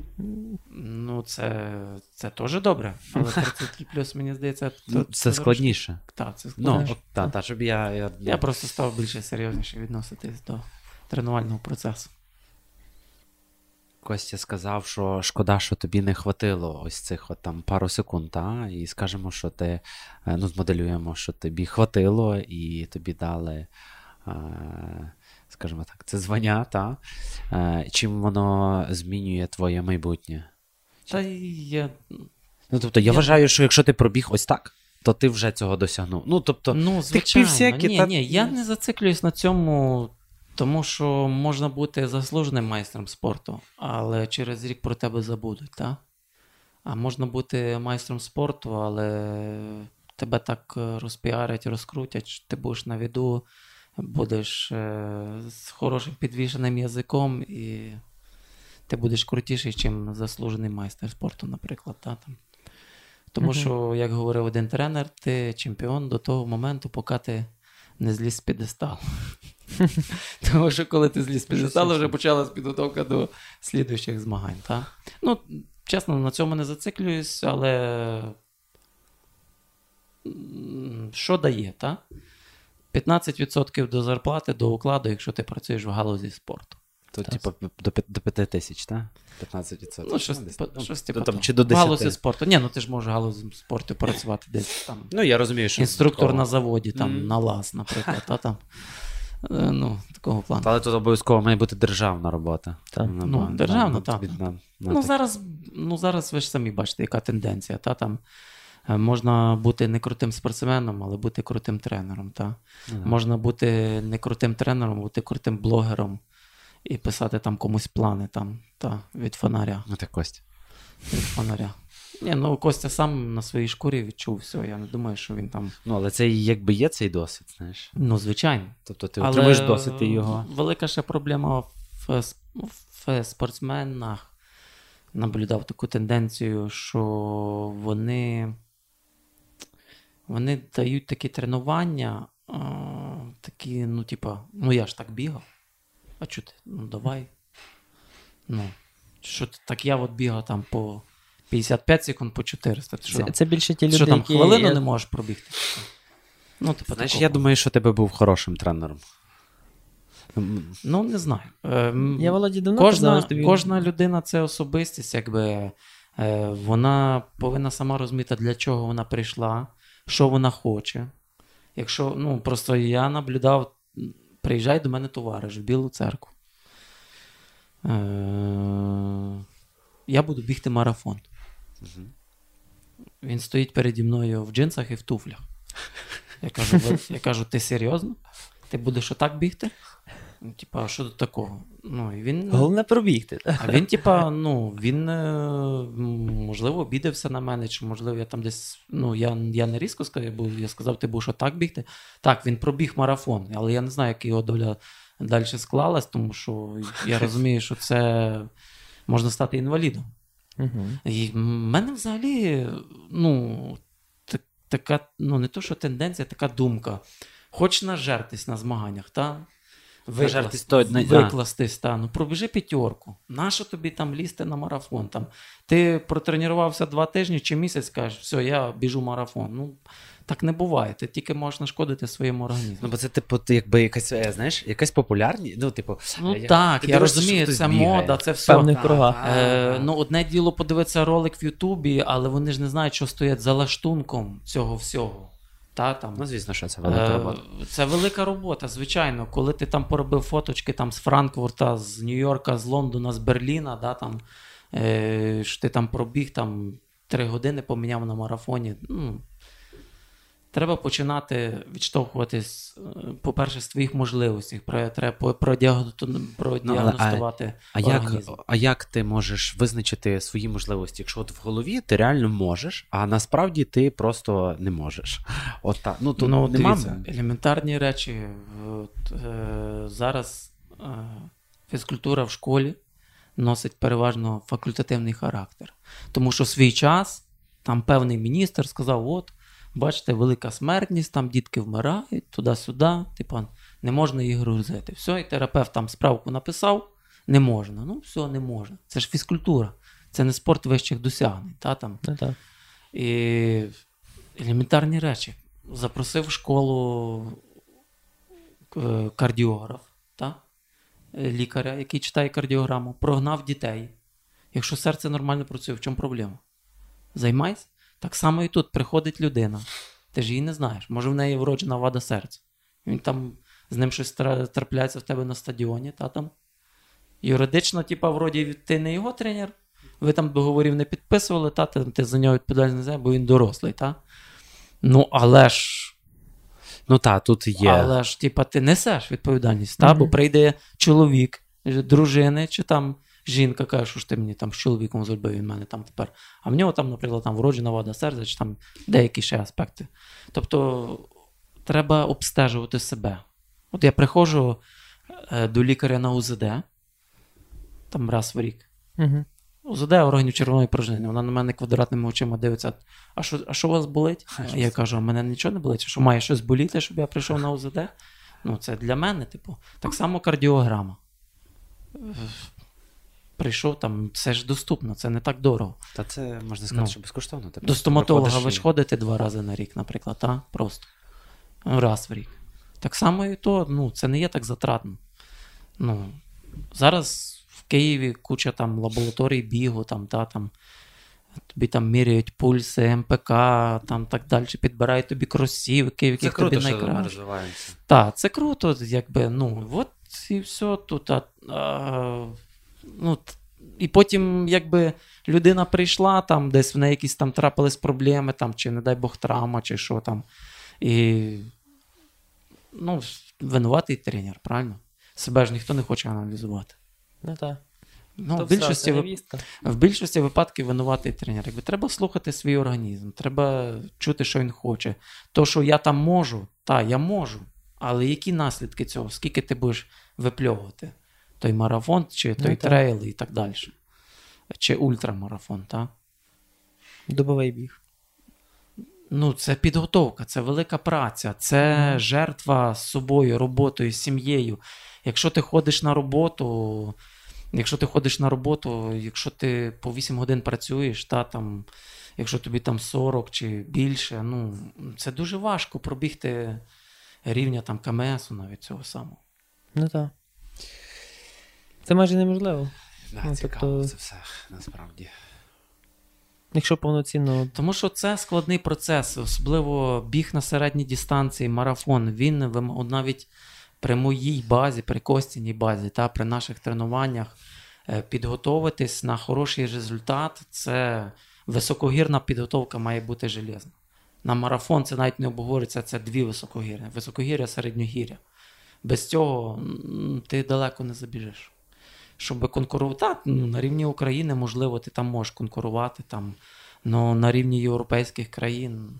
Ну, це, це теж добре. Але [LAUGHS] 33 плюс, мені здається, то- Ну, це складніше. Так, це Ну, складніше. от, та, та, щоб я. Я, Я просто став більше серйозніше відноситись до тренувального процесу. Костя сказав, що шкода, що тобі не хватило ось цих от там пару секунд, та? і скажемо, що ти е, ну, змоделюємо, що тобі хватило, і тобі дали, е, скажімо так, це звання, та? Е, чим воно змінює твоє майбутнє? Та я Ну, тобто, я, Я- вважаю, що якщо ти пробіг ось так, то ти вже цього досягнув. Ну, тобто, ну, звичайно. півсеки ні, та- ні, я не зациклююсь на цьому, тому що можна бути заслуженим майстром спорту, але через рік про тебе забудуть, так? А можна бути майстром спорту, але тебе так е, розпіарять, розкрутять, що ти будеш на віду, будеш е, з хорошим підвішеним язиком, і ти будеш крутіший, ніж заслужений майстер спорту, наприклад. Та, там. Тому Мгм. що, як говорив один тренер, ти чемпіон до того моменту, поки ти не зліз з підесталу. [LAUGHS] Тому що коли ти зліз з підесталу, вже почалась підготовка до слідуючих змагань. Та? Ну, чесно, на цьому не зациклююсь, але що дає, та? 15% до зарплати, до укладу, якщо ти працюєш в галузі спорту. То, типу, до, до 5 тисяч, так? 15%. Ну, щось, десь, ну, щось ну, типу там, чи до 10. галузі спорту. Ні, ну ти ж можеш галузі спорту працювати [LAUGHS] десь там. Ну, я розумію, що. Інструктор такого. на заводі, там, Мгм. на лаз, наприклад, та там. Е, Ну, такого плану. Але тут обов'язково має бути державна робота. Так. Ну, державна, так. На, Ну, так- зараз, ну, зараз ви ж самі бачите, яка тенденція. Та, там, е, можна бути не крутим спортсменом, але бути крутим тренером. Та. ну, да. Можна бути не крутим тренером, бути крутим блогером і писати там комусь плани там, та, від фонаря. Ну, так, Кость. Від фонаря. Ні, ну Костя сам на своїй шкурі відчув все. Я не думаю, що він там. Ну, але це якби є цей досвід, знаєш. Ну, звичайно. Тобто ти Але отримуєш досвід і його. Велика ще проблема в, в спортсменах. Наблюдав таку тенденцію, що вони, вони дають такі тренування, такі, ну, типа, ну я ж так бігав. А чого ти? Ну давай. Ну, що ти, так я от бігав там по 55 секунд по 400. Ти що, Це, там? це більше ті люди, що там які... хвилину не можеш пробігти? Ну, типу, Знаєш, такого. я думаю, що тебе був хорошим тренером. Ну, не знаю. Ем, Я Володі давно кожна, казав, тобі- кожна людина це особистість, якби е, вона повинна сама розуміти, для чого вона прийшла, що вона хоче. Якщо, ну, просто я наблюдав, м, приїжджає до мене товариш в Білу церкву. Е, я буду бігти марафон. Він стоїть переді мною в джинсах і в туфлях. Я кажу, я кажу, ти серйозно? Ти будеш отак бігти? Ну, Типа, що тут такого? Ну, і він, Головне пробігти. а він, типа, ну, він, е, можливо, обідався на мене, чи, можливо, я там десь. Ну, я, я не різко сказав, бо я сказав, ти будеш отак бігти. Так, він пробіг марафон, але я не знаю, як його доля далі склалась, тому що я [LAUGHS] розумію, що це можна стати інвалідом. Угу. І в мене взагалі, ну, так, така, ну, не то, що тенденція, така думка. Хоч нажертись на змаганнях, та? Нажертись то- на- викластись, та. ну пробіжи п'ятерку. Нащо тобі там лізти на марафон? Там? Ти протренувався два тижні чи місяць, кажеш, все, я біжу марафон. Ну, так не буває. Ти тільки можеш нашкодити своєму організму. Ну, бо це, типу, ти якби якась, е, знаєш, якась популярність. Ну, типу, Ну я- так, ти я розумію, це бігає. мода, це все. Певних Так, кругах. Е, ну, одне діло подивитися ролик в Ютубі, але вони ж не знають, що стоять за лаштунком цього всього. Та, там. Ну, звісно, що це велика Е, робота. Це велика робота, звичайно. Коли ти там поробив фоточки там, з Франкфурта, з Нью-Йорка, з Лондона, з Берліна, да, там, е, що ти там пробіг там, три години поміняв на марафоні. Ну, треба починати відштовхуватись, е, по-перше, з твоїх можливостей. Треба по- продіагносту- продіагностувати А як, організм. а як ти можеш визначити свої можливості, якщо от в голові ти реально можеш, а насправді ти просто не можеш? От так. Ну, тут ну, нема... елементарні речі. От, е, зараз е, фізкультура в школі носить переважно факультативний характер. Тому що в свій час там певний міністр сказав: от, бачите, велика смертність, там дітки вмирають, туди-сюди, типа, не можна їх грузити. Все, і терапевт там справку написав, не можна. Ну, все, не можна. Це ж фізкультура, це не спорт вищих досягнень. Та, там. Ну, так. І елементарні речі. Запросив в школу е, кардіограф, та? лікаря, який читає кардіограму, прогнав дітей. Якщо серце нормально працює, в чому проблема? Займайся. Так само і тут приходить людина. Ти ж її не знаєш. Може, в неї вроджена вада серця. Він там з ним щось трапляється в тебе на стадіоні, та там. Юридично, типа, вроді, ти не його тренер, ви там договорів не підписували, та ти, ти за нього відповідальність не знаєш, бо він дорослий, та? Ну, але ж, Ну так, тут є. але ж, типа, ти несеш відповідальність, та? бо прийде чоловік, дружини, чи там жінка каже, що ж ти мені там з чоловіком зробив, він мене там тепер. А в нього там, наприклад, там вроджена вада серця, чи там деякі ще аспекти. Тобто, треба обстежувати себе. От я приходжу е, до лікаря на УЗД, там раз в рік. Угу. УЗД органів червоної порожнини. Вона на мене квадратними очима дивиться. А що, а що у вас болить? А, Я кажу, а мене нічого не болить. Що має щось боліти, щоб я прийшов на УЗД? Ну, це для мене, типу. Так само кардіограма. Прийшов там, це ж доступно, це не так дорого. Та це можна сказати, Ну. що безкоштовно. Ти До стоматолога ви і- ж ходите два рази на рік, наприклад, а? Просто. Раз в рік. Так само і то, ну, це не є так затратно. Ну, зараз в Києві куча там лабораторій бігу, там, та, там, тобі там міряють пульси, МПК, там так далі, підбирають тобі кросівки, круто, тобі що найкраще. Так, це круто, якби, ну, от і все тут. А, а, ну, і потім, якби людина прийшла, там десь в неї якісь там трапились проблеми, там, чи, не дай Бог, травма, чи що там. І ну, винуватий тренер, правильно? Себе ж ніхто не хоче аналізувати. Ну так. Ну, То в, більшості, в більшості випадків винуватий тренер. Якби треба слухати свій організм, треба чути, що він хоче. То, що я там можу, та я можу. Але які наслідки цього? Скільки ти будеш випльовувати? Той марафон, чи той так. трейл і так далі. Чи ультрамарафон, так? Добовий біг. Ну, це підготовка, це велика праця, це жертва з собою, роботою, сім'єю. Якщо ти ходиш на роботу, якщо ти ходиш на роботу, якщо ти по 8 годин працюєш, та, там, якщо тобі там 40 чи більше, ну, це дуже важко пробігти рівня там КМСу навіть цього самого. Ну так. Це майже неможливо. Да, Ну, цікаво тобто- це все насправді. Якщо повноцінно. Тому що це складний процес, особливо біг на середній дистанції, марафон. Він навіть при моїй базі, при Костіній базі, та при наших тренуваннях е, підготовитись на хороший результат. Це високогірна підготовка має бути железна. На марафон це навіть не обговорюється, це дві високогір'я. Високогір'я, середньогір'я. Без цього ти далеко не забіжиш. Щоб конкурувати, так, ну, на рівні України, можливо, ти там можеш конкурувати, там, але на рівні європейських країн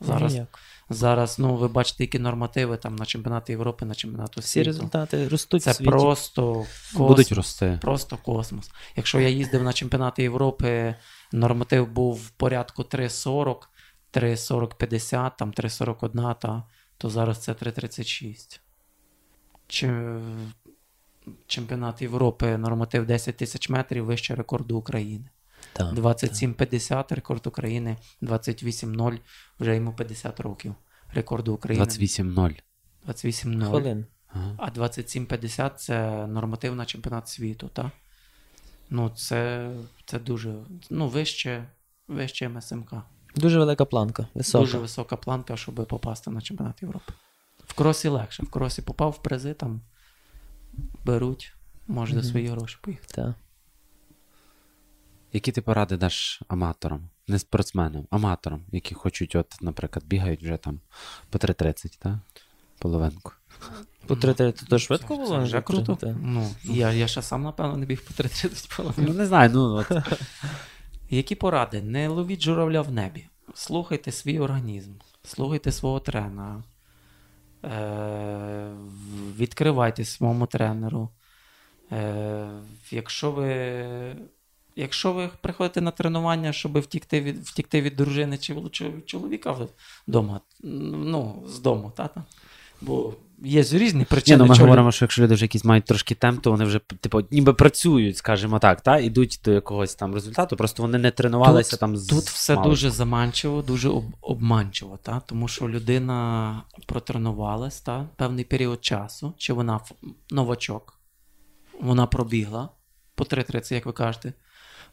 Зараз, Ніяк. зараз ну, ви бачите, які нормативи там на чемпіонати Європи, на чемпіонату Всі світу. результати ростуть Це в світі. просто космос. Будуть рости. Просто космос. Якщо я їздив на чемпіонати Європи, норматив був в порядку 3,40, 3,40-50, там 3,41, та, то зараз це 3,36. Чи... Чемпіонат Європи норматив 10 тисяч метрів вище рекорду України. Так. 27,50 рекорд України, 28,0 вже йому 50 років. Рекорду України 28-0. 28,0. Хвилин. Ага. А 27,50 це норматив на чемпіонат світу, так? Ну, це, це дуже ну, вище, вище МСМК. Дуже велика планка. Висока. Дуже висока планка, щоб попасти на чемпіонат Європи. В кросі легше. В кросі попав в призи, там беруть, може за свої гроші поїхати. Так. Які ти поради даш аматорам, не спортсменам, аматорам, які хочуть, от, наприклад, бігають вже там по 3.30, так? Половинку. По 3 то швидко було? Це вже круто. Ну, я, я ще сам, напевно, не біг по 3.30 Ну, не знаю, ну от. [LAUGHS] Які поради? Не ловіть журавля в небі. Слухайте свій організм, слухайте свого тренера, е- відкривайте своєму тренеру. Е- якщо ви. Якщо ви приходите на тренування, щоб втікти від, втікти від дружини чи чоловіка вдома, ну, з дому, тата. Бо є різні Ні, причини. ну ми чого говоримо, що якщо люди вже якісь мають трошки темп, то вони вже типу, ніби працюють, скажімо так, та? ідуть до якогось там результату, просто вони не тренувалися Тут- там з Тут все маличку. дуже заманчиво, дуже об- обманчиво, та? тому що людина протренувалась та? певний період часу, чи вона новачок, вона пробігла по 3.30, як ви кажете.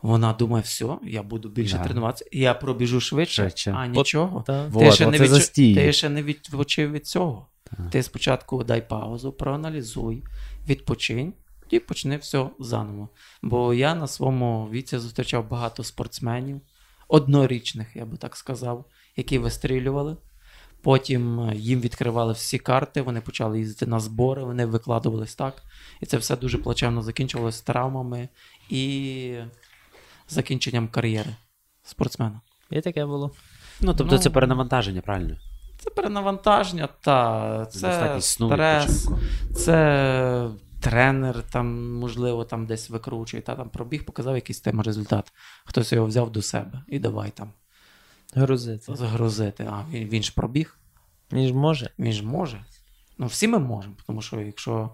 Вона думає, все, я буду більше Да. тренуватися, я пробіжу швидше, Швидше. а нічого. Вот, ти, ще не відчу... ти ще не відпочив від цього. Так. Ти спочатку дай паузу, проаналізуй, відпочинь і почни все заново. Бо я на своєму віці зустрічав багато спортсменів, однорічних, я би так сказав, які вистрілювали. Потім е, їм відкривали всі карти, вони почали їздити на збори, вони викладувались так. І це все дуже плачевно закінчувалося травмами і закінченням кар'єри спортсмена. І таке було. Ну, тобто Ну, це перенавантаження, правильно? Це перенавантаження, та це стрес, це тренер, там, можливо, там десь викручує, та там пробіг, показав якийсь тем результат. Хтось його взяв до себе і давай там Грузити. загрузити. А він, він ж пробіг, Він ж може. він ж може. Ну, всі ми можемо, тому що якщо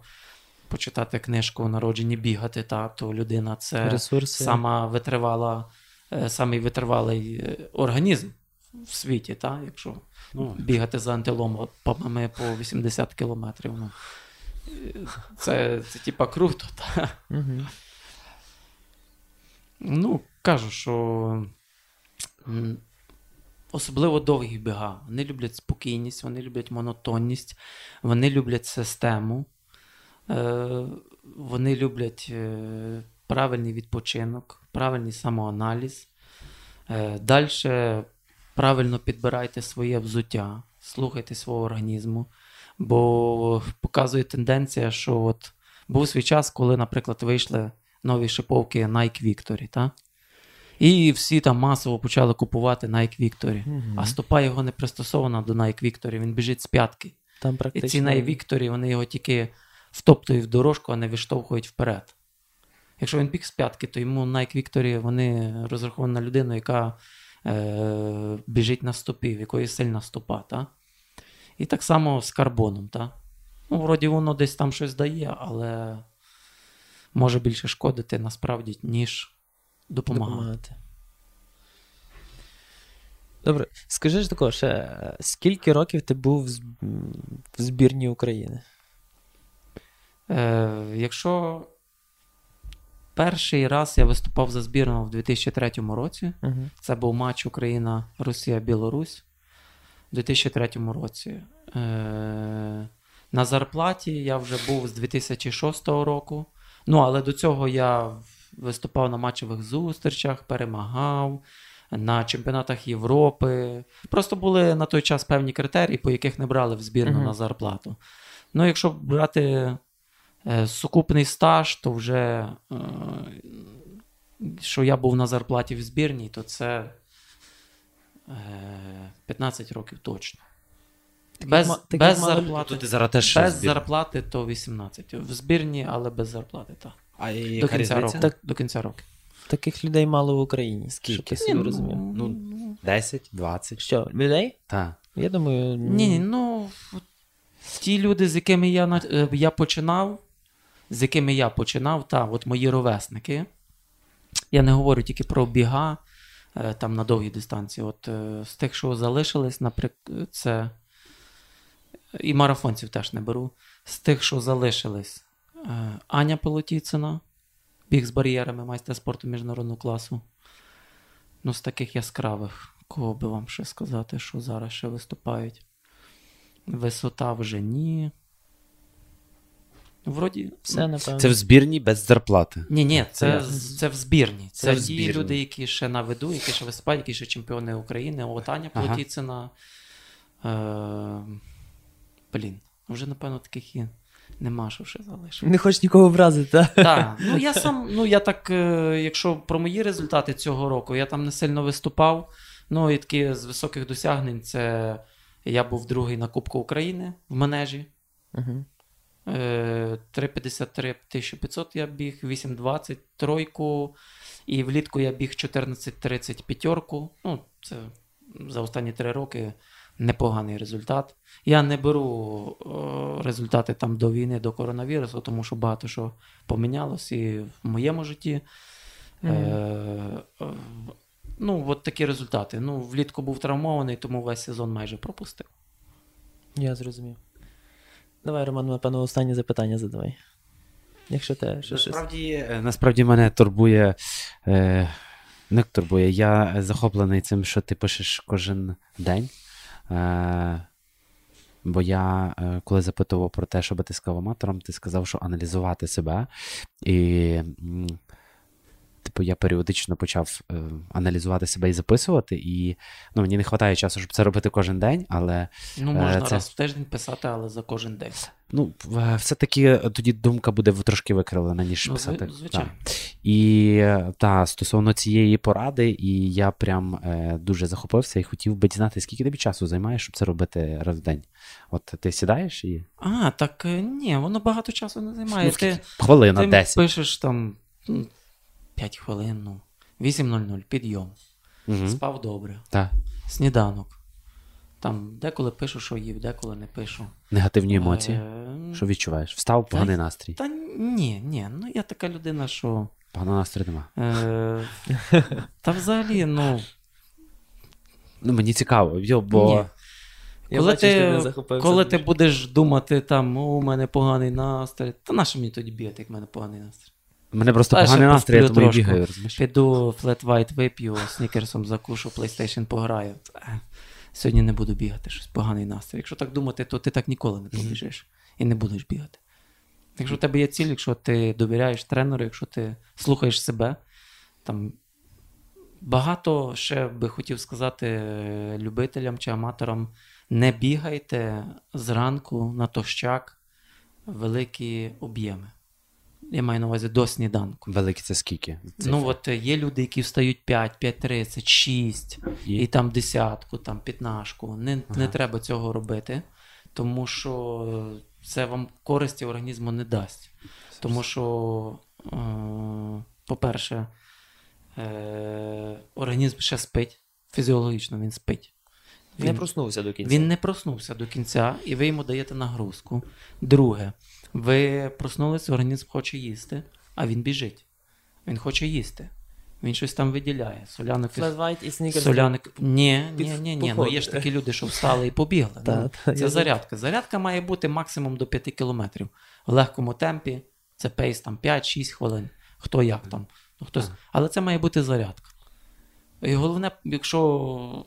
почитати книжку Народжені бігати, та, то людина це Ресурси. сама витривала, е, самий витривалий е, організм в світі, та, якщо Ну, бігати за антилопами по 80 кілометрів. Ну, це, це типа круто. Та. Угу. Ну, кажу, що особливо довгі біга. Вони люблять спокійність, вони люблять монотонність, вони люблять систему, е, вони люблять е, правильний відпочинок, правильний самоаналіз. Е, Далі правильно підбирайте своє взуття, слухайте свого організму. Бо показує тенденція, що от був свій час, коли, наприклад, вийшли нові шиповки Nike Victory, та? І всі там масово почали купувати Nike Victory. Мгм. А стопа його не пристосована до Nike Victory, він біжить з п'ятки. Там І ці Nike Victory, вони його тільки втоптують в дорожку, а не виштовхують вперед. Якщо він біг з п'ятки, то йому Nike Victory вони розраховані на людину, яка е, біжить на стопі, в якої сильна стопа. Та? І так само з карбоном. Та? Ну, вроді воно десь там щось дає, але може більше шкодити насправді, ніж допомагати. допомагати. Добре, скажи ж також, е, скільки років ти був в в збірні України? Е, якщо перший раз я виступав за збірну в 2003 році, Угу. Це був матч Україна-Росія-Білорусь у 2003 році. Е, на зарплаті я вже був з 2006 року. Ну, але до цього я виступав на матчових зустрічах, перемагав на чемпіонатах Європи. Просто були на той час певні критерії, по яких не брали в збірну Мгм. на зарплату. Ну, якщо брати сукупний стаж, то вже е, що я був на зарплаті в збірній, то це Е, 15 років точно. Таких Без, таких без зарплати. Ти зараз теж Без зарплати то 18. В збірні, але без зарплати, так. А До кінця року. Так. До кінця року. Таких людей мало в Україні. Скільки? Собі Ні, розумів. Ну, 10, 20. Що, людей? Так. Я думаю, Ні, ні, ну ті люди, з якими я, е, я починав, з якими я починав, та, от мої ровесники. Я не говорю тільки про біга е, там на довгій дистанції. От е, з тих, що залишились, наприклад, це. І марафонців теж не беру. З тих, що залишились, е, Аня Полотіцина, біг з бар'єрами, майстер спорту міжнародного класу. Ну, з таких яскравих, кого би вам ще сказати, що зараз ще виступають. Висота вже ні. Ну, Вроді. все, напевно. Це в збірні без зарплати. Ні, ні, Це це, в збірні. Це, Це в ті люди, які ще на виду, які ще виступають, які ще чемпіони України. От Аня Ага. Плотіцина. Е, блін, вже, напевно, таких і нема, що ще залишив. Не хочеш нікого вразити, так? Так, ну я сам, ну я так, е, якщо про мої результати цього року, я там не сильно виступав. Ну, і такі з високих досягнень це я був другий на Кубку України в манежі. Угу. Е, 3,53 1500 я біг, 8,20 тройку. І влітку я біг 14,30 п'ятерку. Ну, це за останні три роки непоганий результат. Я не беру е, результати там до війни, до коронавірусу, тому що багато що помінялось і в моєму житті. Е, е, ну, от такі результати. Ну, влітку був травмований, тому весь сезон майже пропустив. Я зрозумів. Давай, Роман, напевно, останнє запитання задавай. Якщо те, що. Насправді, е, насправді мене турбує. Е, не турбує. Я захоплений цим, що ти пишеш кожен день. Е, бо я, е, коли запитував про те, що би ти сказав аматором, ти сказав, що аналізувати себе. І, типу, я періодично почав е, аналізувати себе і записувати. І ну, мені не вистачає часу, щоб це робити кожен день, але Ну, Е, можна це- раз в тиждень писати, але за кожен день. ну, в- все-таки тоді думка буде трошки викривлена, ніж Ну, писати. зви- звичайно. Так. І е, та, стосовно цієї поради, і я прям е, дуже захопився і хотів би дізнати, скільки тобі часу займає, щоб це робити раз в день. От ти сідаєш і А, так е, ні, воно багато часу не займає. Ну, ти хвилина ти 10. пишеш там 5 хвилин, ну, 8.00, підйом. Угу. Спав добре. Так. Сніданок. Там деколи пишу, що їв, деколи не пишу. Негативні емоції. Е, Що відчуваєш? Встав, поганий настрій. Та ні, ні, ну я така людина, що. Поганого настрою нема. Е, та взагалі, ну. Ну, мені цікаво, йо, бо. Ні. Я коли бачу, ти, не коли ти будеш думати, там, у мене поганий настрій, та на що мені тоді бігати, як в мене поганий настрій? Мене просто Та, поганий настрій, я тому і бігаю, розумієш? Піду флет вайт вип'ю, снікерсом закушу, PlayStation пограю. Е, Сьогодні не буду бігати, щось поганий настрій. Якщо так думати, то ти так ніколи не побіжиш і не будеш бігати. Якщо в тебе є ціль, якщо ти довіряєш тренеру, якщо ти слухаєш себе, там багато ще би хотів сказати е, любителям чи аматорам: не бігайте зранку на тощак великі об'єми. Я маю на увазі до сніданку. Великий це скільки? Ну, от е, є люди, які встають 5, 5.30, 6, І? і там десятку, там п'ятнашку. Не, не треба цього робити, тому що це вам користі організму не дасть. Тому що, е, по-перше, е, організм ще спить, фізіологічно він спить. Не Він- проснувся до кінця. він не проснувся до кінця, і ви йому даєте нагрузку. Друге, ви проснулися, організм хоче їсти, а він біжить. Він хоче їсти. Він щось там виділяє. Соляну кис... І снікерс. Соляник. Ні, ні, ні, ні. Ну є ж такі люди, що встали і побігли. Ну, [LAUGHS] це зарядка. Зарядка має бути максимум до 5 кілометрів. В легкому темпі це pace там 5-6 хвилин. Хто як там. Ну, хтось... Але це має бути зарядка. І головне, якщо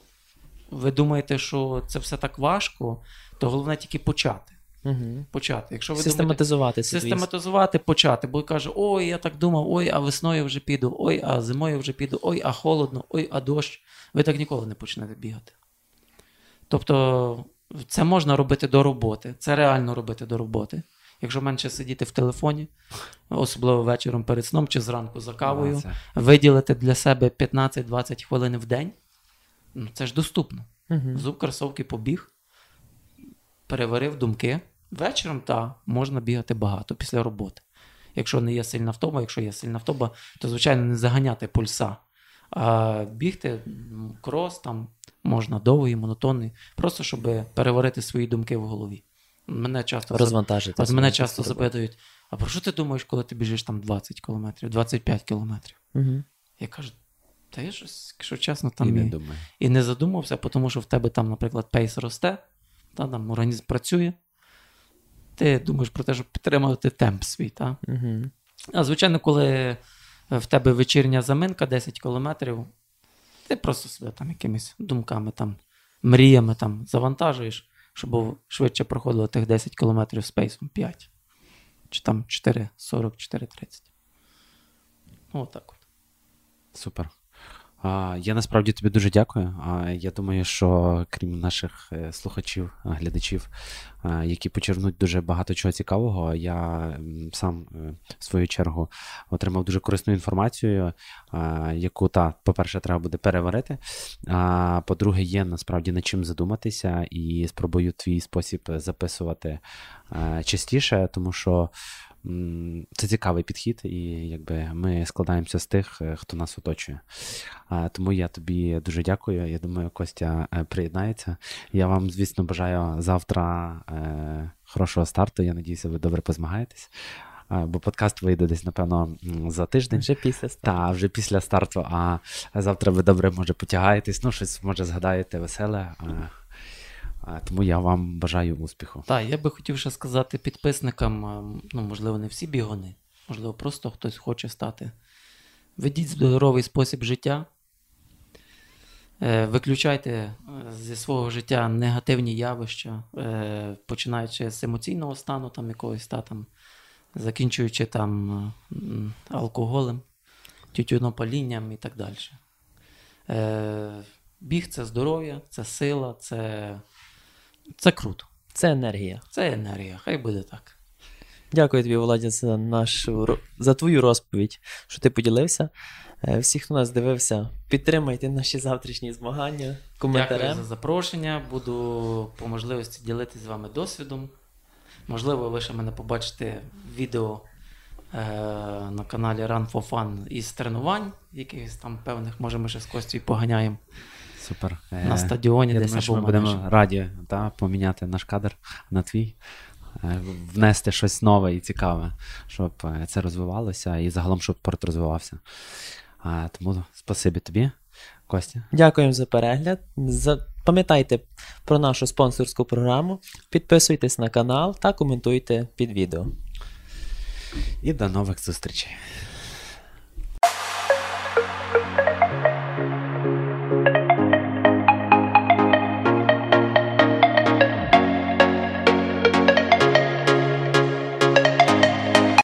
ви думаєте, що це все так важко, то головне тільки почати. Угу. Почати. Якщо ви Систематизувати свій систематизувати, почати, бо каже, ой, я так думав, ой, а весною вже піду, ой, а зимою вже піду, ой, а холодно, ой, а дощ. Ви так ніколи не почнете бігати. Тобто, це можна робити до роботи, це реально робити до роботи. Якщо менше сидіти в телефоні, особливо вечором перед сном чи зранку за кавою, виділити для себе 15-20 хвилин в день ну, це ж доступно. Угу. Взув кросовки побіг, переварив думки. Вечором та можна бігати багато після роботи. Якщо не є сильна втома, якщо є сильна втома, то звичайно не заганяти пульса. А бігти крос там можна довгий, монотонний, просто щоб переварити свої думки в голові. Мене часто Розвантажити. От мене часто запитують: а про що ти думаєш, коли ти біжиш там 20 кілометрів, 25 кілометрів? Мгм. Я кажу, та я щось, якщо чесно, там і і, не і, думаю. не задумався, тому що в тебе там, наприклад, pace росте, та, там організм працює. Ти думаєш про те, щоб підтримувати темп свій. Та? Мгм. А звичайно, коли е, в тебе вечірня заминка 10 кілометрів, ти просто себе там якимись думками, там, мріями там, завантажуєш, щоб швидше проходило тих 10 кілометрів з пейсом 5. Чи там 4, 40, 4,30. Ну, отак от. Супер. Я насправді тобі дуже дякую. Я думаю, що крім наших е, слухачів, глядачів, які почерпнуть дуже багато чого цікавого, я сам е, в свою чергу отримав дуже корисну інформацію, яку та, по-перше, треба буде переварити. А по-друге, є насправді над чим задуматися, і спробую твій спосіб записувати е, частіше, тому що. Це цікавий підхід, і якби ми складаємося з тих, е, хто нас оточує. Тому я тобі дуже дякую. Я думаю, Костя е, приєднається. Я вам, звісно, бажаю завтра е, хорошого старту. Я надіюся, ви добре позмагаєтесь. Бо подкаст вийде десь, напевно, за тиждень. Вже після старту. Та, вже після старту, а завтра ви добре може потягаєтесь, ну, щось може згадаєте веселе. Тому я вам бажаю успіху. Так, я би хотів ще сказати підписникам, ну, можливо, не всі бігуни, можливо, просто хтось хоче стати. Ведіть здоровий спосіб життя. Е, Виключайте е, зі свого життя негативні явища, е, починаючи з емоційного стану, там якогось та, там, закінчуючи там алкоголем, тютюнопалінням і так далі. Біг це здоров'я, це сила, це, це круто. Це енергія. Це енергія, хай буде так. Дякую тобі, Володя, за нашу за твою розповідь, що ти поділився. Е, Всі, хто нас дивився, підтримайте наші завтрашні змагання Дякую за запрошення. Буду по можливості ділитися з вами досвідом. Можливо, ви ще мене побачите відео е, на каналі Run for Fun із тренувань, якихось там певних, може, ми ще з Костю поганяємо Супер. Е, на стадіоні, Я десь думаю, що ми будемо раді та, поміняти наш кадр на твій, е, внести щось нове і цікаве, щоб е, це розвивалося і загалом, щоб спорт розвивався. Тому спасибі тобі, Костя. Дякуємо за перегляд. Пам'ятайте про нашу спонсорську програму, підписуйтесь на канал та коментуйте під відео. І до нових зустрічей.